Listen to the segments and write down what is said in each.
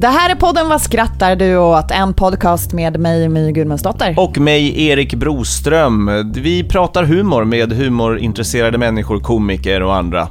Det här är podden Vad skrattar du åt? En podcast med mig, My Gudmundsdotter. Och mig, Erik Broström. Vi pratar humor med humorintresserade människor, komiker och andra.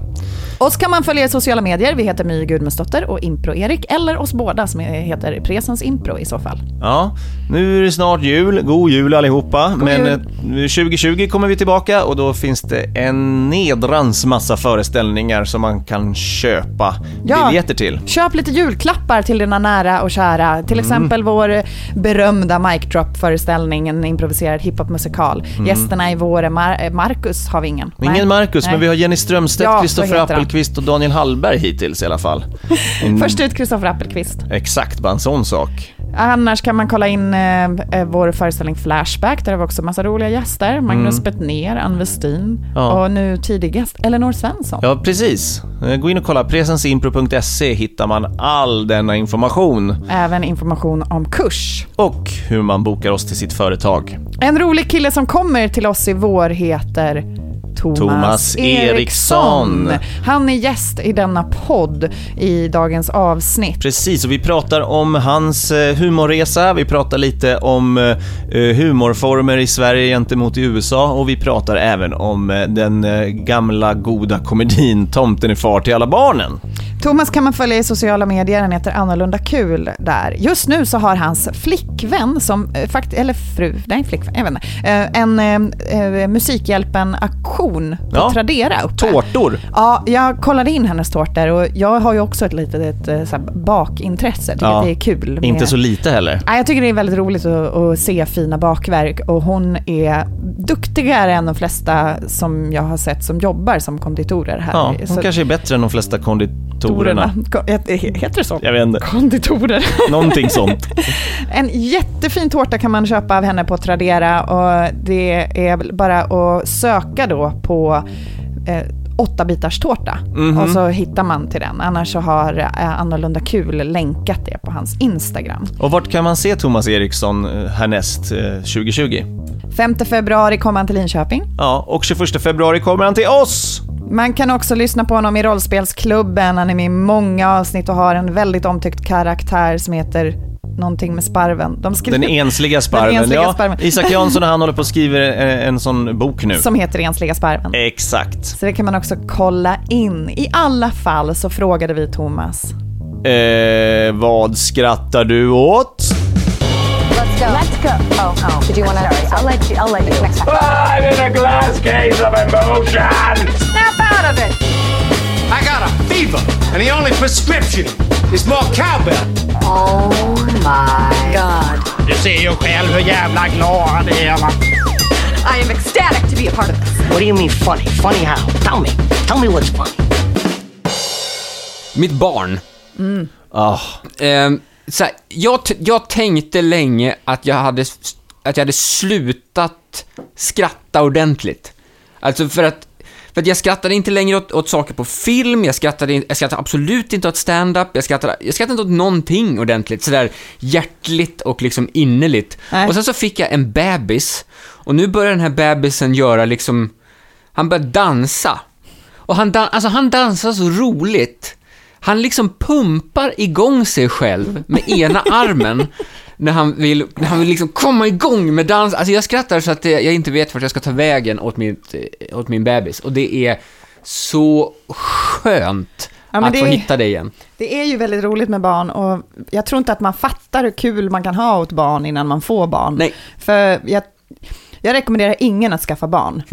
Oss kan man följa i sociala medier. Vi heter My Gudmundsdotter och Impro-Erik, eller oss båda som heter Presens Impro i så fall. Ja, nu är det snart jul. God jul allihopa. Men jul. eh, 2020 kommer vi tillbaka och då finns det en nedrans massa föreställningar som man kan köpa Ja. biljetter till. Köp lite julklappar till dina nära och kära. Till Mm. exempel vår berömda mic drop-föreställning, en improviserad hiphop-musikal. Gästerna i vår Mar- eh, Marcus har vi ingen. Mm. Ingen Nej. Marcus, Nej. men vi har Jenny Strömstedt, Ja, Kristoffer heter han. Appelqvist och Daniel Hallberg hittills i alla fall. Mm, Först ut Kristoffer Appelqvist. Exakt, bara en sån sak. Annars kan man kolla in eh, eh, vår föreställning Flashback, där har vi också massa roliga gäster. Magnus Bettner, Ann Westin Mm. Ja. och nu tidig gäst Elinor Svensson. Ja, precis. Eh, Gå in och kolla. Presensimpro.se hittar man all denna information. Även information om kurs. Och hur man bokar oss till sitt företag. En rolig kille som kommer till oss i vår heter Thomas, Thomas Eriksson. Han är gäst i denna podd i dagens avsnitt. Precis, och vi pratar om hans eh, humorresa, vi pratar lite om eh, humorformer i Sverige gentemot i USA och vi pratar även om eh, den eh, gamla goda komedin Tomten är far till alla barnen. Thomas kan man följa i sociala medier, han heter Annorlunda Kul där. Just nu så har hans flickvän, som, eh, fakt eller fru, nej flickvän, jag vet inte, eh, en eh, eh, Musikhjälpen-aktion på Ja, Tradera uppe. Tårtor. Ja, jag kollade in hennes tårtor och jag har ju också ett litet ett, så här, bakintresse. Tycker Ja, det är kul. med- Inte så lite heller. Ja, jag tycker det är väldigt roligt att, att se fina bakverk och hon är duktigare än de flesta som jag har sett som jobbar som konditorer här. Ja, hon Så- kanske är bättre än de flesta konditorerna. Ko- Heter det så? Jag vet inte. Konditorer. Någonting sånt. En jättefin tårta kan man köpa av henne på Tradera och det är bara att söka då på eh, åtta bitars tårta Mhm. och så hittar man till den. Annars så har eh, Annorlunda Kul länkat det på hans Instagram. Och vart kan man se Thomas Eriksson eh, härnäst eh, 2020? 5 februari kommer han till Linköping. Ja, och 21 februari kommer han till oss! Man kan också lyssna på honom i Rollspelsklubben. Han är med i många avsnitt och har en väldigt omtyckt karaktär som heter någonting med sparven. De skrev- Den ensliga sparven. ensliga ja, sparven. Isak Jansson han håller på och skriver en, en sån bok nu. Som heter Ensliga sparven. Exakt. Så det kan man också kolla in. I alla fall så frågade vi Thomas. Eh, vad skrattar du åt? Let's go. Let's go. Oh, oh. Did you want to? I'll let you. I'll let you next time. I'm in a glass case of emotion! Snap out of it. I got a fever, and the only prescription is more cowbell. Oh my god. Du ser ju själv hur jävla glad det är va? I am ecstatic to be a part of this. What do you mean funny? Funny how? Tell me. Tell me what's funny. Mitt barn. Oh. Mm. Ah. Ehm, um, så här, jag, jag tänkte länge att jag, hade, att jag hade slutat skratta ordentligt. Alltså för att, för att jag skrattade inte längre åt, åt saker på film, jag skrattade, in- jag skrattade absolut inte åt stand-up, jag skrattade, jag skrattade inte åt någonting ordentligt, sådär hjärtligt och liksom innerligt. Nej. Och sen så fick jag en bebis, och nu börjar den här bebisen göra liksom, han börjar dansa. Och han, dan- alltså han dansar så roligt. Han liksom pumpar igång sig själv med ena armen när han vill, när han vill liksom komma igång med dans. Alltså jag skrattar så att jag inte vet vart jag ska ta vägen åt, mitt, eh, åt min bebis. Och det är så skönt Ja, att få hitta det igen. Det är ju väldigt roligt med barn och jag tror inte att man fattar hur kul man kan ha åt barn innan man får barn. Nej. För jag, jag rekommenderar ingen att skaffa barn.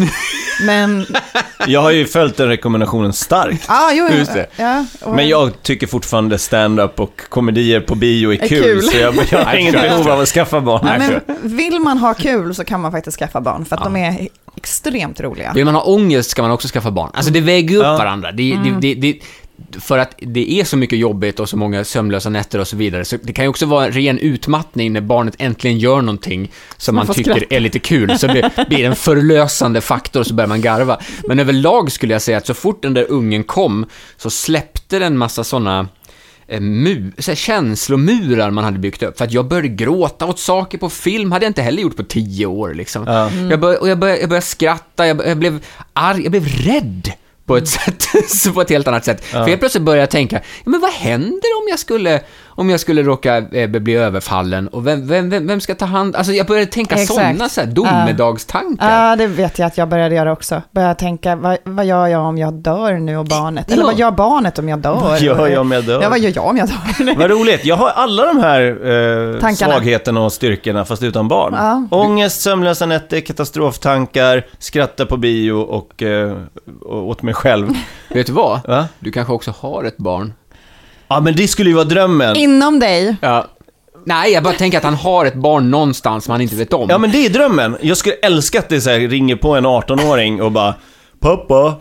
Men, jag har ju följt den rekommendationen starkt. ja, jo, Just det. Ja, och- Men jag tycker fortfarande stand-up och komedier på bio är Är kul, kul. så jag, jag har Nej, inget behov av att skaffa barn. Ja, men vill man ha kul så kan man faktiskt skaffa barn, för att de är extremt roliga. Vill man ha ångest ska man också skaffa barn. Alltså det väger upp Ja. varandra. Det, Mm. det, det, det, för att det är så mycket jobbigt och så många sömnlösa nätter och så vidare. Så det kan ju också vara en ren utmattning när barnet äntligen gör någonting som man, får tycker skratta. är lite kul. Så det blir en förlösande faktor så börjar man garva. Men överlag skulle jag säga att så fort den där ungen kom så släppte den en massa sådana eh, så här känslomurar man hade byggt upp. För att jag började gråta åt saker på film, hade jag inte heller gjort på tio år liksom. Jag, började, och jag, började, jag började skratta, jag, jag blev arg, jag blev rädd på ett sätt, på ett helt annat sätt. För helt plötsligt började jag tänka, ja, men vad händer om jag skulle, om jag skulle råka eh, bli överfallen och vem, vem, vem, vem ska ta hand, alltså jag började tänka sådana så här domedagstankar. Ja, det vet jag att jag började göra också. Började tänka, vad, vad gör jag om jag dör nu och barnet? Eller Ja. vad gör barnet om jag dör? Vad gör jag om jag dör? Ja, vad gör jag om jag dör? Vad roligt. Jag har alla de här eh, svagheterna och styrkorna fast utan barn. Ja. Ångest, sömnlösa nätter, katastroftankar, skratta på bio och, eh, och åt mig själv. Vet du vad? Va? Du kanske också har ett barn. Ja, men det skulle ju vara drömmen. Inom dig. Ja. Nej, jag bara tänker att han har ett barn någonstans man inte vet om. Ja, men det är drömmen. Jag skulle älska att det så här, ringer på en 18-åring och bara Pappa.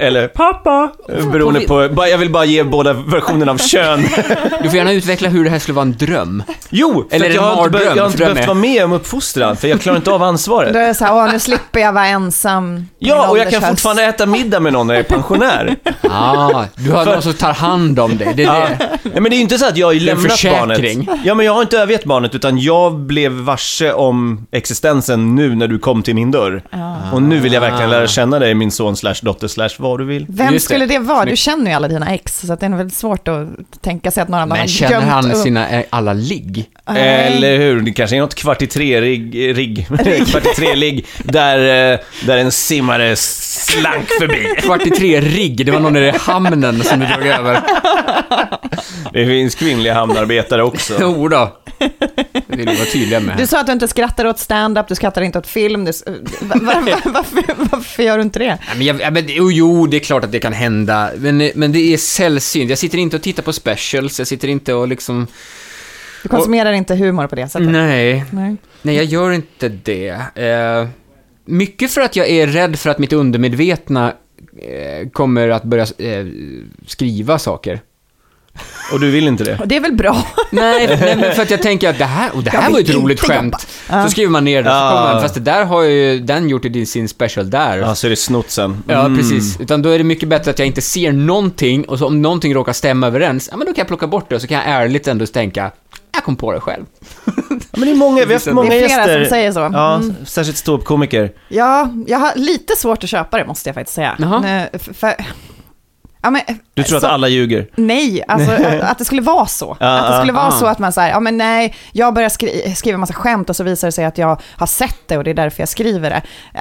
Eller pappa. Beroende på, bara- jag vill bara ge båda versionerna av kön. Du får gärna utveckla hur det här skulle vara en dröm. Jo, för Eller att jag en har inte, be- mardröm? jag har inte För behövt är- vara med om uppfostran, för jag klarar inte av Då ansvaret. är det så här, åh, nu slipper jag vara ensam. Ja, och jag kan åldershöst. fortfarande äta middag med någon när jag är pensionär. Ah, du har någon som tar hand om dig. Det är Ja. det. ja, men det är ju inte så att jag har ju är en lämnat försäkring. barnet. Ja, men jag har inte övergett barnet, utan jag blev varse om existensen nu när du kom till min dörr. Och nu vill jag verkligen lära känna dig, min son slash dotter slash vad du vill. Vem Just det. skulle det vara? Du känner ju alla dina ex, så att det är väldigt svårt att tänka sig att dem Men har känner gömt han upp- sina eh, alla ligg? Eller hur? Det kanske är något kvart i tre-rigg, rigg, kvart i tre-ligg, där, eh, där en simmare slank förbi. Kvart i tre rigg, det var någon nere i hamnen som du drog över. Det finns kvinnliga hamnarbetare också. Jo då. Vill vi vara tydliga med. Du sa att du inte skrattar åt stand-up, du skrattar inte åt film. Du, var, var, varför, varför gör du inte det? Ja, men jag, ja, men, jo, jo, det är klart att det kan hända. Men, men det är sällsynt. Jag sitter inte och tittar på specials, jag sitter inte och liksom... Du konsumerar inte humor på det sättet. Nej, Nej. nej jag gör inte det. Eh, mycket för att jag är rädd för att mitt undermedvetna eh, kommer att börja eh, skriva saker. Och du vill inte det? Och det är väl bra? Nej, nej, men för att jag tänker att det här, och det här var ju ett roligt skämt. jobba. Så skriver man ner det, så Ja. kommer man, fast det där har ju den gjort i sin special där. Ja, så är det snott sen. Ja, Mm. precis. Utan då är det mycket bättre att jag inte ser någonting och så om någonting råkar stämma överens, ja men då kan jag plocka bort det och så kan jag ärligt ändå tänka, jag kom på det själv. Ja, men det är många, vi har haft många Det är flera gäster. som säger så. Ja, Mm. särskilt ståuppkomiker. Ja, jag har lite svårt att köpa det måste jag faktiskt säga. Jaha. För, för, ja, men, Du tror så, att alla ljuger? Nej, alltså att- att det skulle vara så. Att det skulle vara Ah. så att man säger, ja men nej, jag börjar skri skriva massa skämt och så visar det sig att jag har sett det och det är därför jag skriver det. Ja.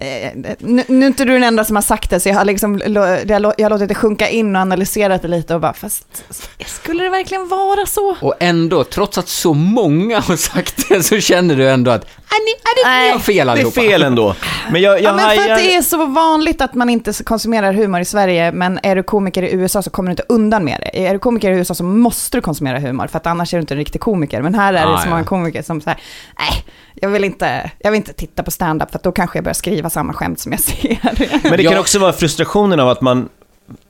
Eh, Nu, nu är inte du den enda som har sagt det, så jag har, liksom, jag har låtit det sjunka in och analyserat det lite och bara, fast skulle det verkligen vara så? Och ändå, trots att så många har sagt det, så känner du ändå att, "Ah, ni, ah, det, ni har fel Det är allihopa. fel ändå. Men jag, jag Ja, men för hajar... att det är så vanligt att man inte konsumerar humor i Sverige, men är du komiker i USA så kommer du inte undan med det. Är du komiker i USA så måste du konsumera humor, för att annars är du inte en riktig komiker. Men här är det Ah, så ja. många komiker som säger, nej, jag vill inte, jag vill inte titta på stand-up, för att då kanske jag börjar skriva samma skämt som jag ser. Men det kan också vara frustrationen av att man,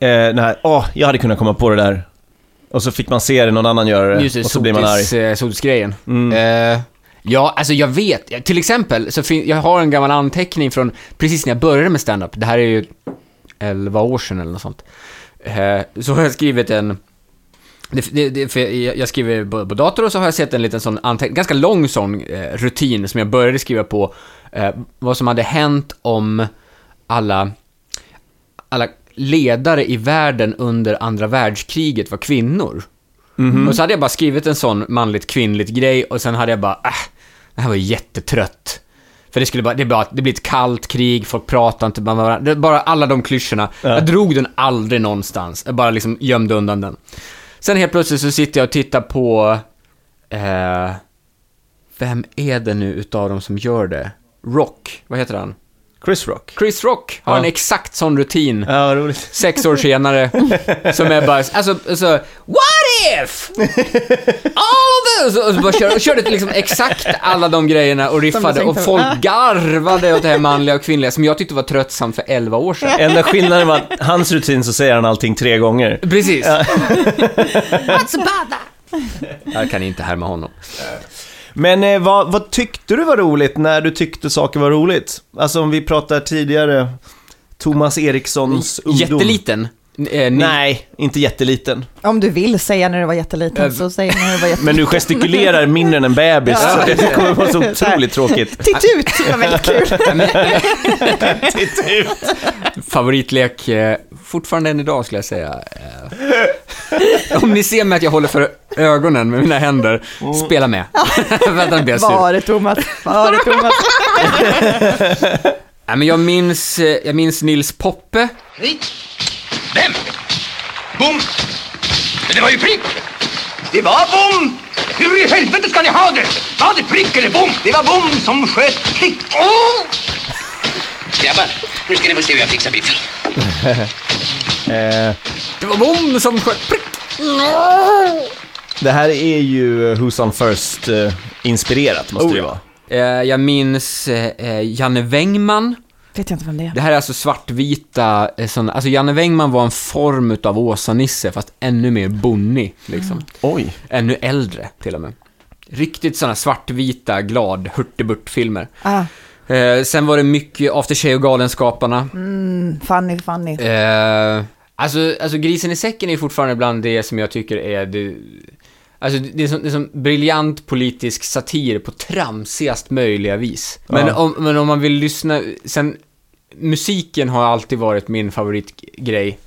eh, den här, åh, jag hade kunnat komma på det där. Och så fick man se det någon annan göra det, Just det, och så blir man arg. eh, sotisgrejen. Mm. Eh, ja, alltså jag vet. Till exempel, så fin- jag har en gammal anteckning från precis när jag började med stand-up. Det här är ju 11 år sedan eller något sånt. Eh, så har jag skrivit en... Det, det, det, för jag, jag skriver på, på dator och så har jag sett en liten sån anteckning, ganska lång sån eh, rutin som jag började skriva på. Eh, vad som hade hänt om alla, alla ledare i världen under andra världskriget var kvinnor. Och så hade jag bara skrivit en sån manligt kvinnligt grej och sen hade jag bara, äh, det här var jättetrött. För det skulle bara, det, bara, det blir ett kallt krig, folk pratar inte med varandra, bara alla de klyschorna. Jag drog den aldrig någonstans, jag bara liksom gömde undan den. Sen helt plötsligt så sitter jag och tittar på, eh, vem är det nu utav dem som gör det? Rock, vad heter han? Chris Rock. Chris Rock har Ja. en exakt sån rutin Ja, roligt. sex år senare, som är bara, alltså, alltså, what if! All this! Och så bara körde, och körde liksom exakt alla de grejerna och riffade och folk garvade åt det här manliga och kvinnliga som jag tyckte var tröttsamt för 11 år sedan. Enda skillnaden var att hans rutin så säger han allting tre gånger. Precis. What's about that? Jag kan inte härma honom. Men eh, vad, vad tyckte du var roligt när du tyckte saker var roligt? Alltså om vi pratar tidigare, Thomas Erikssons ungdom. Jätteliten. Eh, ni- Nej, inte jätteliten. Om du vill säga när du var jätteliten Äh, så säg när du var jätteliten. Men du gestikulerar mindre än en bebis, så det kommer vara så otroligt tråkigt. Titt ut, var väldigt kul. Titta ut. Favoritlek, eh, fortfarande än idag skulle jag säga. Eh, Om ni ser mig att jag håller för ögonen med mina händer, spela med. Vänta, nu blir jag sur. Var det Thomas? Var det Thomas? Nej, men jag minns, eh, jag minns Nils Poppe. Vem? Bom! Men det var ju prick! Det var bom! Hur i helvete ska ni ha det? Var det prick eller bom? Det var bom som sköt prick. Åh! Grabbar, nu ska ni få se hur jag fixar biffen. Eh, Det var bom som sköt prick. det här är ju Who's on First eh, inspirerat, måste Oh, det ja. vara. Eh, Jag minns Janne Wängman. Vet jag inte vem det är. Det här är alltså svartvita, eh, såna, alltså Janne Wängman var en form utav Åsa-Nisse, fast ännu mer bonnig, liksom. Oj. Ännu äldre, till och med. Riktigt såna svartvita, glad, hurtiburt-filmer. Ah, Eh, sen var det mycket After Shave och Galenskaparna. funny, funny. Eh, alltså, alltså Grisen i säcken är fortfarande bland det som jag tycker är det... Alltså det är som, det är som briljant politisk satir på tramsigast möjliga vis. Men, Ja. om, men om man vill lyssna, sen... Musiken har alltid varit min favoritgrej.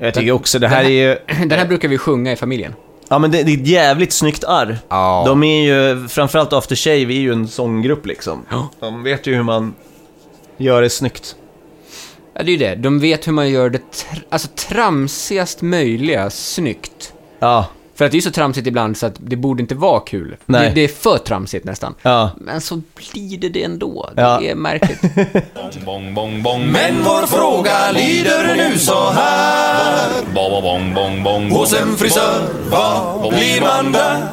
Jag tycker också, det här är ju... Den här brukar vi sjunga i familjen. Ja men det, det är ett jävligt snyggt arr. Ja. De är ju, framförallt After Shave är ju en sånggrupp liksom. Ja. De vet ju hur man gör det snyggt. Ja, det är ju det. De vet hur man gör det, tr- alltså tramsigast möjliga snyggt. Ja, För att det är så tramsigt ibland så att det borde inte vara kul. Nej. Det, det är för tramsigt nästan. ja. Men så blir det det ändå. Det Ja. är märkligt. Men vår fråga lyder nu så här Hos en frisör, vad blir man där?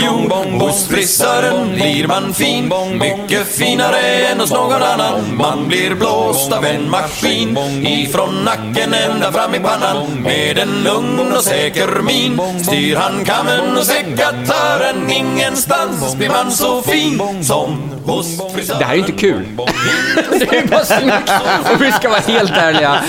Jo, hos frisören blir man fin Mycket finare än hos någon annan. Man blir blåst av en maskin. Ifrån nacken ända fram i pannan. Med en lugn och säker min. Styr han kammen och sekatören Ingenstans blir man så fin Som det här är inte kul. det är bara snyggt. Om vi ska vara helt ärliga.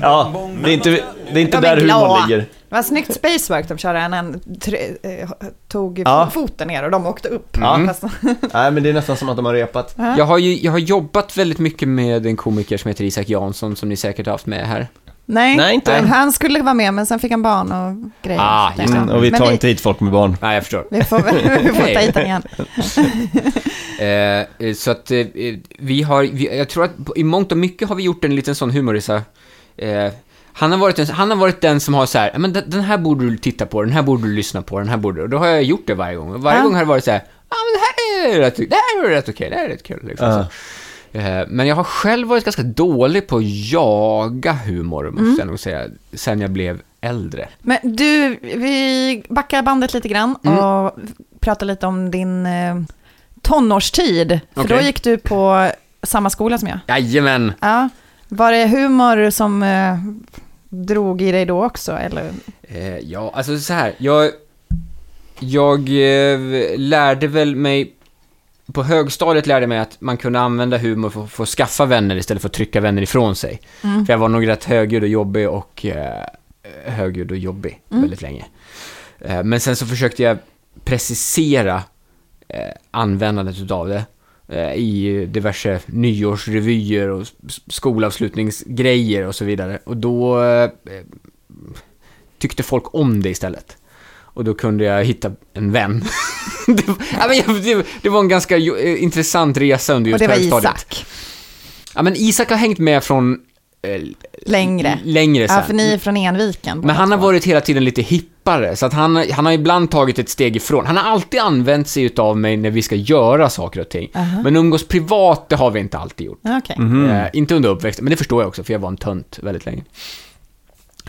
Ja, det är inte, det är inte där är humorn ligger. Det var snyggt spacework de körde. En, en tre, eh, tog Ja. foten ner och de åkte upp. Ja. Fast, Nej men det är nästan som att de har repat. Jag har ju jag har jobbat väldigt mycket med en komiker som heter Isak Jansson, som ni säkert har haft med här. Nej, Nej, inte än. han skulle vara med men sen fick han barn och grejer. Ah, just det. Mm, och vi Men tar vi- inte hit folk med barn. Nej, jag förstår. Vi får, vi får ta hit den igen. Eh, så att eh, vi har, vi, jag tror att i mångt och mycket har vi gjort en liten sån humorisa. Eh, han har, varit en, han har varit den som har så här, "Ja, men den den här borde du titta på, den här borde du lyssna på, den här borde du... Och då har jag gjort det varje gång. Och varje Ja. gång har det varit så här, ja men det här är rätt, det här är rätt okej, det här är rätt kul. Liksom, Ja. så. Eh, Men jag har själv varit ganska dålig på att jaga humor, måste jag nog säga, sen jag blev äldre. Men du, vi backar bandet lite grann Mm. och pratar lite om din eh, tonårstid. För Okej. då gick du på samma skola som jag. Jajamän! Ja. Var det humor som eh, drog i dig då också, eller? Eh, ja, alltså så här. Jag, jag eh, lärde väl mig... På högstadiet lärde jag mig att man kunde använda humor för, för att skaffa vänner istället för att trycka vänner ifrån sig. För jag var nog rätt högljudd och jobbig och eh, högljudd och jobbig väldigt länge. Eh, men sen så försökte jag precisera eh, användandet utav det eh, i diverse nyårsrevyer och skolavslutningsgrejer och så vidare. Och då eh, tyckte folk om det istället. Och då kunde jag hitta en vän. det, var- det, det var en ganska eh, intressant resa under Och just det var högstadiet. Isak, Ja, men Isak har hängt med från eh, längre. längre sen. Ja, för ni är från Enviken. Men han har varit hela tiden lite hippare, så att han, han har ibland tagit ett steg ifrån. Han har alltid använt sig utav mig när vi ska göra saker och ting. Men umgås privat, det har vi inte alltid gjort. Ja, Okej. Mhm. Eh, inte under uppväxten, men det förstår jag också, för jag var en tönt väldigt länge.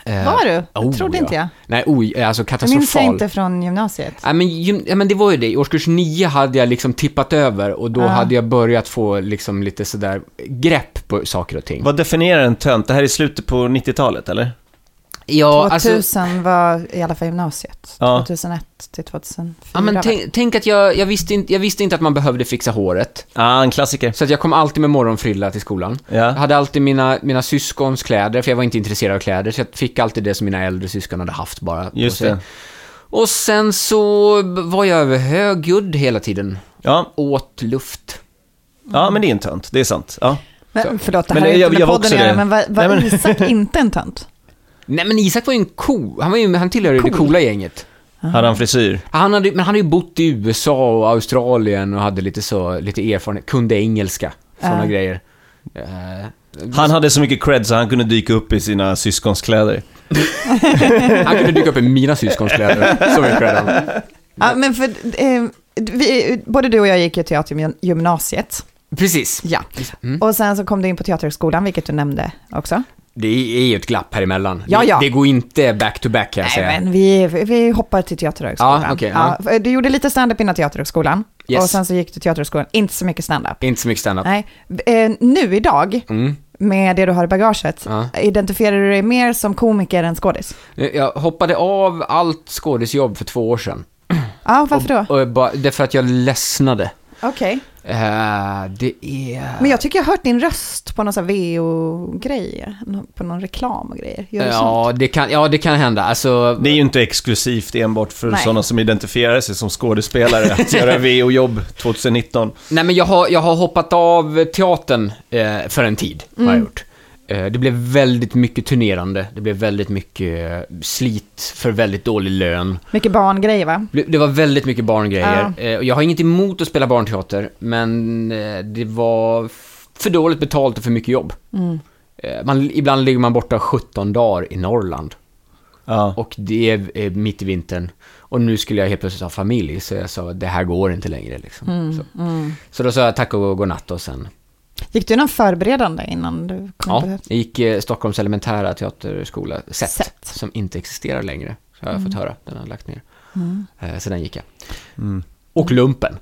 Eh, Var du? Det oh, trodde ja. inte jag. Nej, oj, alltså Det minns jag katastrofal. inte från gymnasiet. Nej, men, gym- ja, men det var ju det. I årskurs nio hade jag liksom tippat över och då Ja. hade jag börjat få liksom lite sådär grepp på saker och ting. Vad definierar en tönt? Det här är slutet på 90-talet, eller? Ja, 2000 alltså, var i alla fall gymnasiet. Ja. 2001 till 2004. ja, men tänk, tänk att jag, jag, visste inte, jag visste inte att man behövde fixa håret. Ja, en klassiker. Så att jag kom alltid med morgonfrilla till skolan. Ja. Jag hade alltid mina, mina syskons kläder, för jag var inte intresserad av kläder, så jag fick alltid det som mina äldre syskon hade haft bara. Just det. Och sen så var jag högljudd hela tiden. Ja. Åt luft. ja, men det är en tönt. Det är sant. Ja. Men, förlåt, det Men här är jag- inte med jag podden att göra, det. men var, var Nej, men- Isak inte en tönt? Nej men Isak var ju en ko, han, var ju, han tillhörde det Cool. coola gänget. Hade han frisyr? Han hade, men han hade ju bott i USA och Australien och hade lite så, lite erfarenhet, kunde engelska, sådana Ja. grejer. Eh, Han hade så mycket cred så han kunde dyka upp i sina syskons kläder. han kunde dyka upp i mina syskons kläder, så mycket cred han. Ja, men för, eh, vi, både du och jag gick ju teatergymnasiet. Precis. Ja. Mm. Och sen så kom du in på Teaterhögskolan, vilket du nämnde också. Det är ju ett glapp här emellan. Ja, ja. Det, går inte back to back kan jag Nej, säga. men vi, vi hoppar till Teaterhögskolan. Ja, okej, ja. Du gjorde lite stand-up innan Teaterhögskolan. Yes. Och sen så gick du Teaterhögskolan, inte så mycket stand-up. Inte så mycket standup. Nej. Eh, nu idag, Mm. med det du har i bagaget, Ja. identifierar du dig mer som komiker än skådis? Jag hoppade av allt skådisjobb för två år sedan. Ja, varför då? Och jag bara, därför att jag ledsnade. Okej. Eh, det är... Men jag tycker jag har hört din röst på någon sån här VO-grej, på någon reklam och grejer. Gör sånt? Ja det, kan, ja, det kan hända. Alltså, Det är ju inte exklusivt enbart för Nej. sådana som identifierar sig som skådespelare att göra VO-jobb 2019. nej men jag har, jag har hoppat av teatern eh, för en tid, har Mm. jag gjort. Eh, det blev väldigt mycket turnerande, det blev väldigt mycket eh, slit för väldigt dålig lön. Mycket barngrejer va? Det var väldigt mycket barngrejer. Eh, och jag har inget emot att spela barnteater, men eh, det var för dåligt betalt och för mycket jobb. Mm. Eh, man, ibland ligger man borta 17 dagar i Norrland. Ja. Och det är eh, mitt i vintern. Och nu skulle jag helt plötsligt ha familj, så jag sa det här går inte längre. Liksom. Mm, Så. så då sa jag tack och godnatt och sen... Gick du någon förberedande innan du kom Ja, på jag gick eh, Stockholms elementära teaterskola, SET, SET. som inte existerar längre. Så har jag fått höra, den har lagt ner. Eh, så den gick jag. Mm. Och lumpen,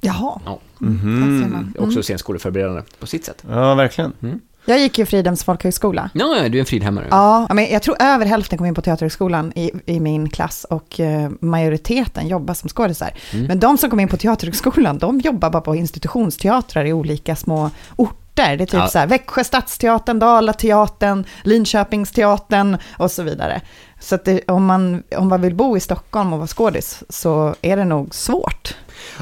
Jaha, ja. där ser man. också Mm. scenskoleförberedande på sitt sätt. ja, verkligen. Jag gick ju Fridhems folkhögskola. Ja, ja, du är en fridhämmare. Ja, men jag tror över hälften kom in på Teaterhögskolan i, i min klass och eh, majoriteten jobbar som skådisar. Mm. Men de som kom in på Teaterhögskolan, de jobbar bara på institutionsteatrar i olika små orter. Det är typ Ja. så här Växjö stadsteatern, Dalateatern, Linköpingsteatern och så vidare. Så det, om, man, om man vill bo i Stockholm och vara skådis så är det nog svårt.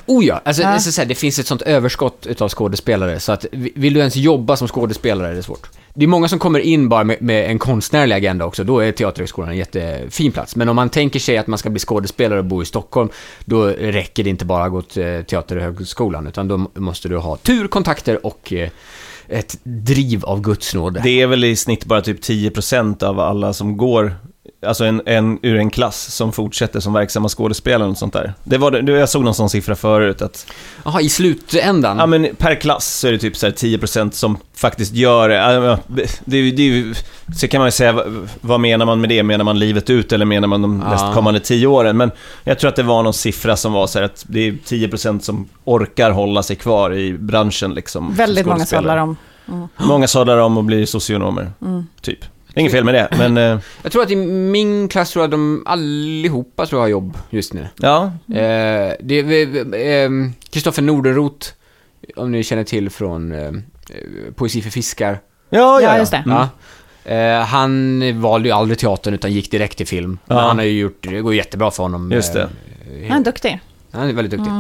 Oh ja, alltså, Ja. Det, är så här, det finns ett sånt överskott utav skådespelare så att vi- vill du ens jobba som skådespelare är det svårt. Det är många som kommer in bara med, med en konstnärlig agenda också, då är Teaterhögskolan en jättefin plats. Men om man tänker sig att man ska bli skådespelare och bo i Stockholm, då räcker det inte bara att gå till Teaterhögskolan, utan då måste du ha tur, kontakter och eh, ett driv av Guds nåde. Det är väl i snitt bara typ 10% av alla som går, alltså en, en, ur en klass som fortsätter som verksamma skådespelare och sånt där. Det var, det- jag såg någon sån siffra förut att, Jaha, i slutändan? ja men per klass så är det typ så här 10% som faktiskt gör det. Det, det, så kan man ju säga, vad, menar man med det? Menar man livet ut eller menar man de Ja. nästkommande 10 åren? Men jag tror att det var någon siffra som var så här att det är 10% som orkar hålla sig kvar i branschen liksom. som Väldigt många sållar om. Många sadlar om och blir socionomer, typ. Inget fel med det, men eh, Jag tror att i min klass tror jag de allihopa tror jag har jobb just nu. ja. Eh, det är eh, Kristoffer Nordenroth, om ni känner till från eh, eh, Poesi för fiskar. Ja, Ja, just det. Ja. Eh, han valde ju aldrig teatern utan gick direkt till film. Men Ja. han har ju gjort, det går jättebra för honom. Just det. Eh, Han är duktig. han är väldigt duktig.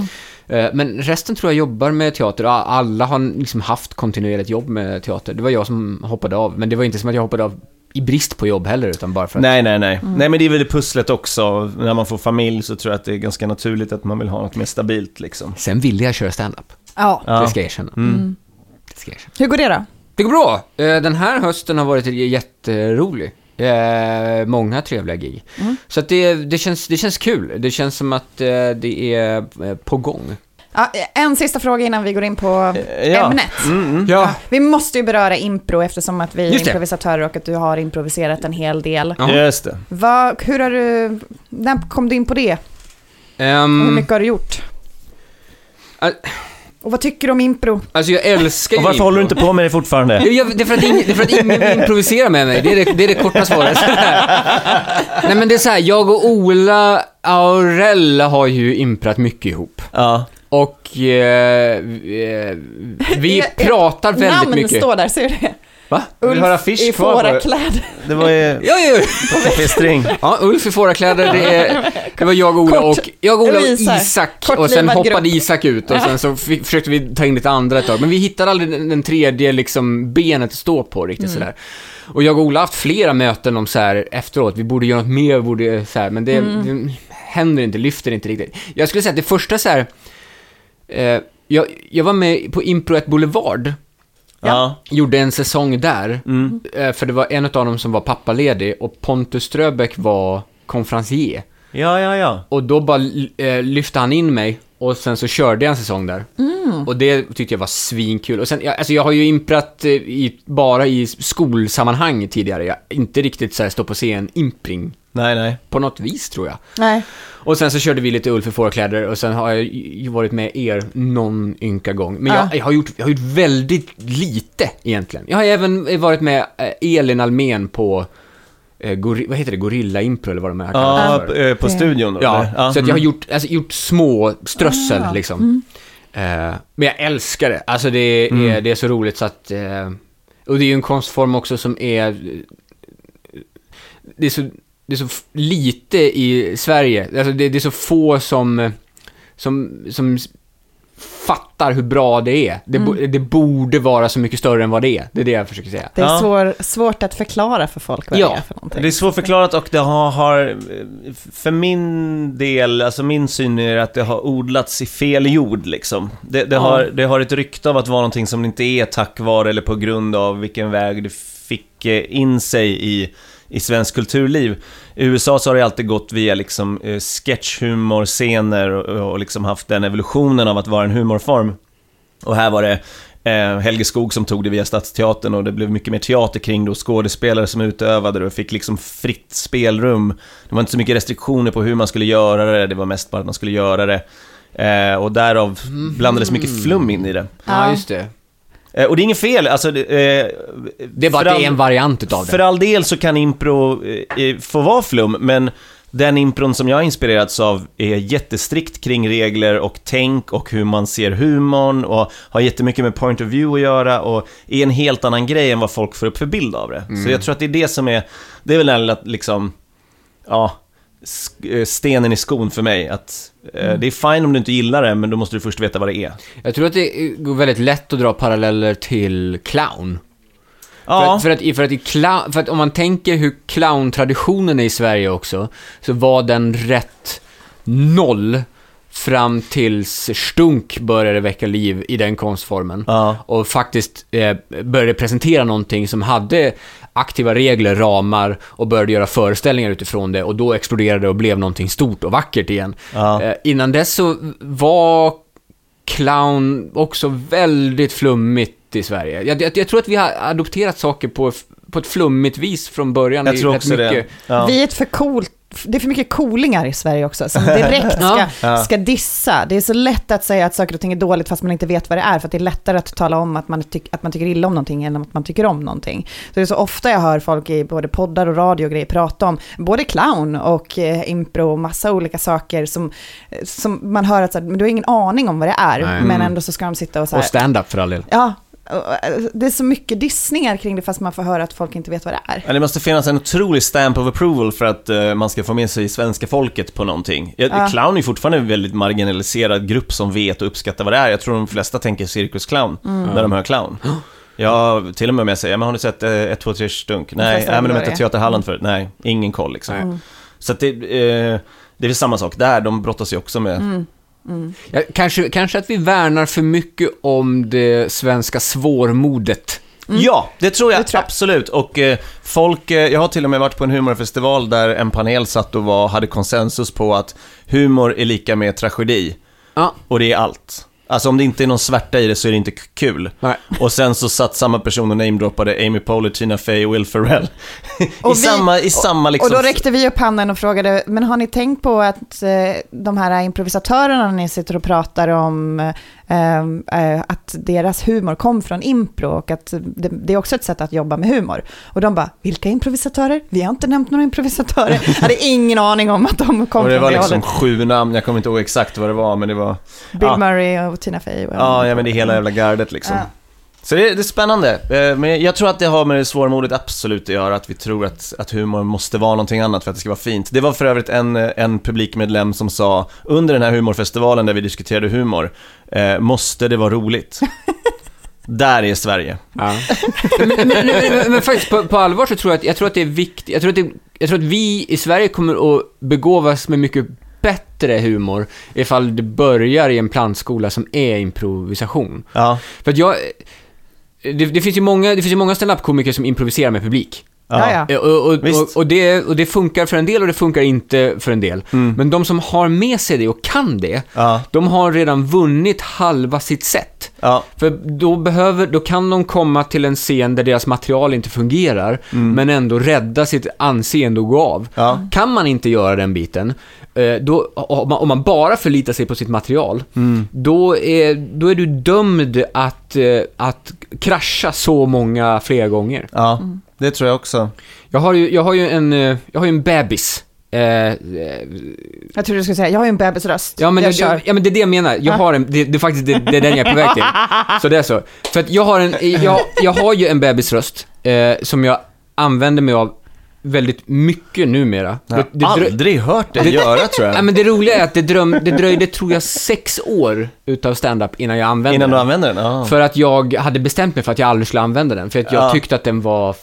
Eh, Men resten tror jag jobbar med teater. Alla har liksom haft kontinuerligt jobb med teater. Det var jag som hoppade av. Men det var inte som att jag hoppade av i brist på jobb heller, utan bara för att... Nej, nej, nej. Nej, men det är väl det pusslet också. När man får familj så tror jag att det är ganska naturligt att man vill ha något mer stabilt liksom. Sen ville jag köra stand-up. Ja. Ja. Det ska jag erkänna. Mm. Det ska jag erkänna. Hur går det då? Det går bra. Eh, Den här hösten har varit jätterolig. Eh, Många trevliga gig. Så att det, det, känns, det känns kul. Det känns som att eh, det är på gång. Ja, en sista fråga innan vi går in på Eh, ja. ämnet. Ja. Vi måste ju beröra impro eftersom att vi är improvisatörer och att du har improviserat en hel del. Ja. Just det. Vad, hur har du, när kom du in på det? Och hur mycket har du gjort? Ä- Och vad tycker du om impro? alltså jag älskar ju Och varför impro. håller du inte på med det fortfarande? Jo, jag, det, är för att ingen, det är för att ingen vill improvisera med mig. Det är det, det, är det korta svaret. Nej men det är så här, jag och Ola Aurella har ju imprat mycket ihop. Ja. Och eh, vi- pratar väldigt namn mycket. står där, ser du det? Va? Vill du ha affisch i fårakläder. Det var ju Ja, ja, ja. ja, Ulf i fårakläder, det, är- det var jag och Ola Kort- och, jag, Ola och Isak. Isak. Och sen hoppade grupp. Isak ut och sen så försökte vi ta in lite andra ett tag. Men vi hittade aldrig den, tredje liksom benet att stå på riktigt Mm. sådär. Och jag och Ola har haft flera möten om så här efteråt, vi borde göra något mer, borde så här, men det, Mm. det händer inte, lyfter inte riktigt. Jag skulle säga att det första så här, eh, jag, jag var med på Impro 1 Boulevard, Ja. gjorde en säsong där, Mm. eh, för det var en av dem som var pappaledig och Pontus Ströbeck var konferencier. Ja, ja, ja. Och då bara eh, lyfte han in mig och sen så körde jag en säsong där. Och det tyckte jag var svinkul. Och sen, jag, alltså jag har ju imprat eh, i, bara i skolsammanhang tidigare. Jag inte riktigt så här stå på scen impring Nej, nej. på något vis tror jag. Nej. Och sen så körde vi lite Ulf i fårakläder och sen har jag ju varit med er någon ynka gång. Men jag, Ja. jag, har gjort, jag har gjort väldigt lite egentligen. Jag har även varit med eh, Elin Almen på, eh, gori, vad heter det, Gorilla Impro eller vad de är Ja, för. eh, på studion då? Ja, eller? så att jag har mm. gjort, alltså, gjort små strössel Ah. liksom. Eh, men jag älskar det. Alltså det är, Mm. det är så roligt så att... Eh, och det är ju en konstform också som är... Det är så, det är så lite i Sverige. Alltså det, det är så få som, som, som fattar hur bra det är. Det, bo, det borde vara så mycket större än vad det är. Det är det jag försöker säga. Det är Ja. svår, svårt att förklara för folk vad Ja. det är för någonting. Det är svårförklarat och det har, har, för min del, alltså min syn är att det har odlats i fel jord liksom. Det, det, har, det har ett rykte av att vara någonting som det inte är tack vare eller på grund av vilken väg det fick eh, in sig i, i svensk kulturliv. I USA så har det alltid gått via liksom eh, sketchhumorscener och, och liksom haft den evolutionen av att vara en humorform. Och här var det eh, Helge Skog som tog det via Stadsteatern och det blev mycket mer teater kring det och skådespelare som utövade det och fick liksom fritt spelrum. Det var inte så mycket restriktioner på hur man skulle göra det, det var mest bara att man skulle göra det. Eh, och därav blandades mycket flum in i det. Ja, just det. Eh, och det är inget fel, alltså... det, Eh, Det är bara att det all- är en variant utav det. För all del så kan impro eh, få vara flum, men den impron som jag har inspirerats av är jättestrikt kring regler och tänk och hur man ser humorn och har jättemycket med point of view att göra och är en helt annan grej än vad folk får upp för bild av det. Så jag tror att det är det som är, det är väl den att liksom, ja, stenen i skon för mig. Att eh, det är fine om du inte gillar det, men då måste du först veta vad det är. Jag tror att det går väldigt lätt att dra paralleller till clown. För, Ja, att, för, att, för, att i clown, för att om man tänker hur clowntraditionen är i Sverige också, så var den rätt noll fram tills Stunk började väcka liv i den konstformen. ja. Och faktiskt eh, började presentera någonting som hade aktiva regler, ramar och började göra föreställningar utifrån det och då exploderade det och blev någonting stort och vackert igen. Ja. Eh, innan dess så var clown också väldigt flummigt i Sverige. Jag, jag, jag tror att vi har adopterat saker på, på ett flummigt vis från början. Jag tror också det. mycket. Ja. Vi är ett för coolt det är för mycket coolingar i Sverige också, som direkt ska, Ja. ska dissa. Det är så lätt att säga att saker och ting är dåligt fast man inte vet vad det är, för att det är lättare att tala om att man, tyck, att man tycker illa om någonting än att man tycker om någonting. Så det är så ofta jag hör folk i både poddar och radio och grejer prata om både clown och eh, impro och massa olika saker som, som man hör att så här, men du har ingen aning om vad det är, Nej. men ändå så ska de sitta och så här, Och stand-up för all del. Ja, det är så mycket dissningar kring det fast man får höra att folk inte vet vad det är. Ja, det måste finnas en otrolig stamp of approval för att eh, man ska få med sig svenska folket på någonting. Ja. Ja. Clown är fortfarande en väldigt marginaliserad grupp som vet och uppskattar vad det är. Jag tror de flesta tänker cirkusclown när de hör clown. Ja, till och med om jag säger, men har ni sett eh, 1, 2, 3 stunk? Nej, nej men de hette. Teater Halland förut. Nej, ingen koll liksom. Nej. Så att det, eh, det är väl samma sak där, de brottas ju också med... Ja, kanske, kanske att vi värnar för mycket om det svenska svårmodet. Ja, det tror jag, Det tror jag. absolut. Och eh, folk, eh, jag har till och med varit på en humorfestival där en panel satt och var, hade konsensus på att humor är lika med tragedi. Ja. Och det är allt. Alltså om det inte är någon svärta i det så är det inte kul. Nej. Och sen så satt samma person och namedroppade Amy Poehler, Tina Fey och Will Ferrell. I Och vi- samma, i samma liksom... Och då räckte vi upp handen och frågade, men har ni tänkt på att eh, de här improvisatörerna ni sitter och pratar om, eh, att deras humor kom från impro och att det, det är också ett sätt att jobba med humor. Och de bara, vilka improvisatörer? Vi har inte nämnt några improvisatörer. Jag hade ingen aning om att de kom och det var liksom hållet. sju namn, jag kommer inte ihåg exakt vad det var, men det var... Bill ja. Murray och Tina Fey. Och Ja, ja, men det är hela jävla gardet liksom. Ja. Så det, det är spännande. Eh, Men jag tror att det har med det svårmodigt absolut att göra, att vi tror att, att humor måste vara någonting annat för att det ska vara fint. Det var för övrigt en, en publikmedlem som sa under den här humorfestivalen där vi diskuterade humor, eh, måste det vara roligt? Där är Sverige. Ja. men, men, men, men, men faktiskt, på, på allvar så tror jag att, jag tror att det är viktigt, jag tror, att det, jag tror att vi i Sverige kommer att begåvas med mycket bättre humor ifall det börjar i en plantskola som är improvisation. Ja, För att jag, det, det finns ju många, det finns ju många stand-up-komiker som improviserar med publik. Ja, ja. Eh, Och, och, och, och, det, och det funkar för en del och det funkar inte för en del. Men de som har med sig det och kan det, ja, de har redan vunnit halva sitt sätt. ja, För då, behöver, då kan de komma till en scen där deras material inte fungerar, men ändå rädda sitt anseende och gå av. Ja. Kan man inte göra den biten, då, om man, om man bara förlitar sig på sitt material, då, är, då är du dömd att, eh, att krascha så många flera gånger. ja. Det tror jag också. Jag har ju, jag har ju en, eh, jag har ju en bebis. Eh, eh, Jag tror du skulle säga, jag har ju en bebisröst. Ja men, jag det, kör. ja men det är det jag menar. Jag har en, det, det är faktiskt det, det är den jag är på väg till. Så det är så. För att jag har en, jag, jag har ju en bebisröst eh, som jag använder mig av väldigt mycket numera. Jag har aldrig hört dig göra tror Ja, jag. men det roliga är att det, dröm, det dröjde, tror jag, sex år utav stand-up innan jag använde Innan den. du använder den? Ja. För att jag hade bestämt mig för att jag aldrig skulle använda den. För att jag Ja. tyckte att den var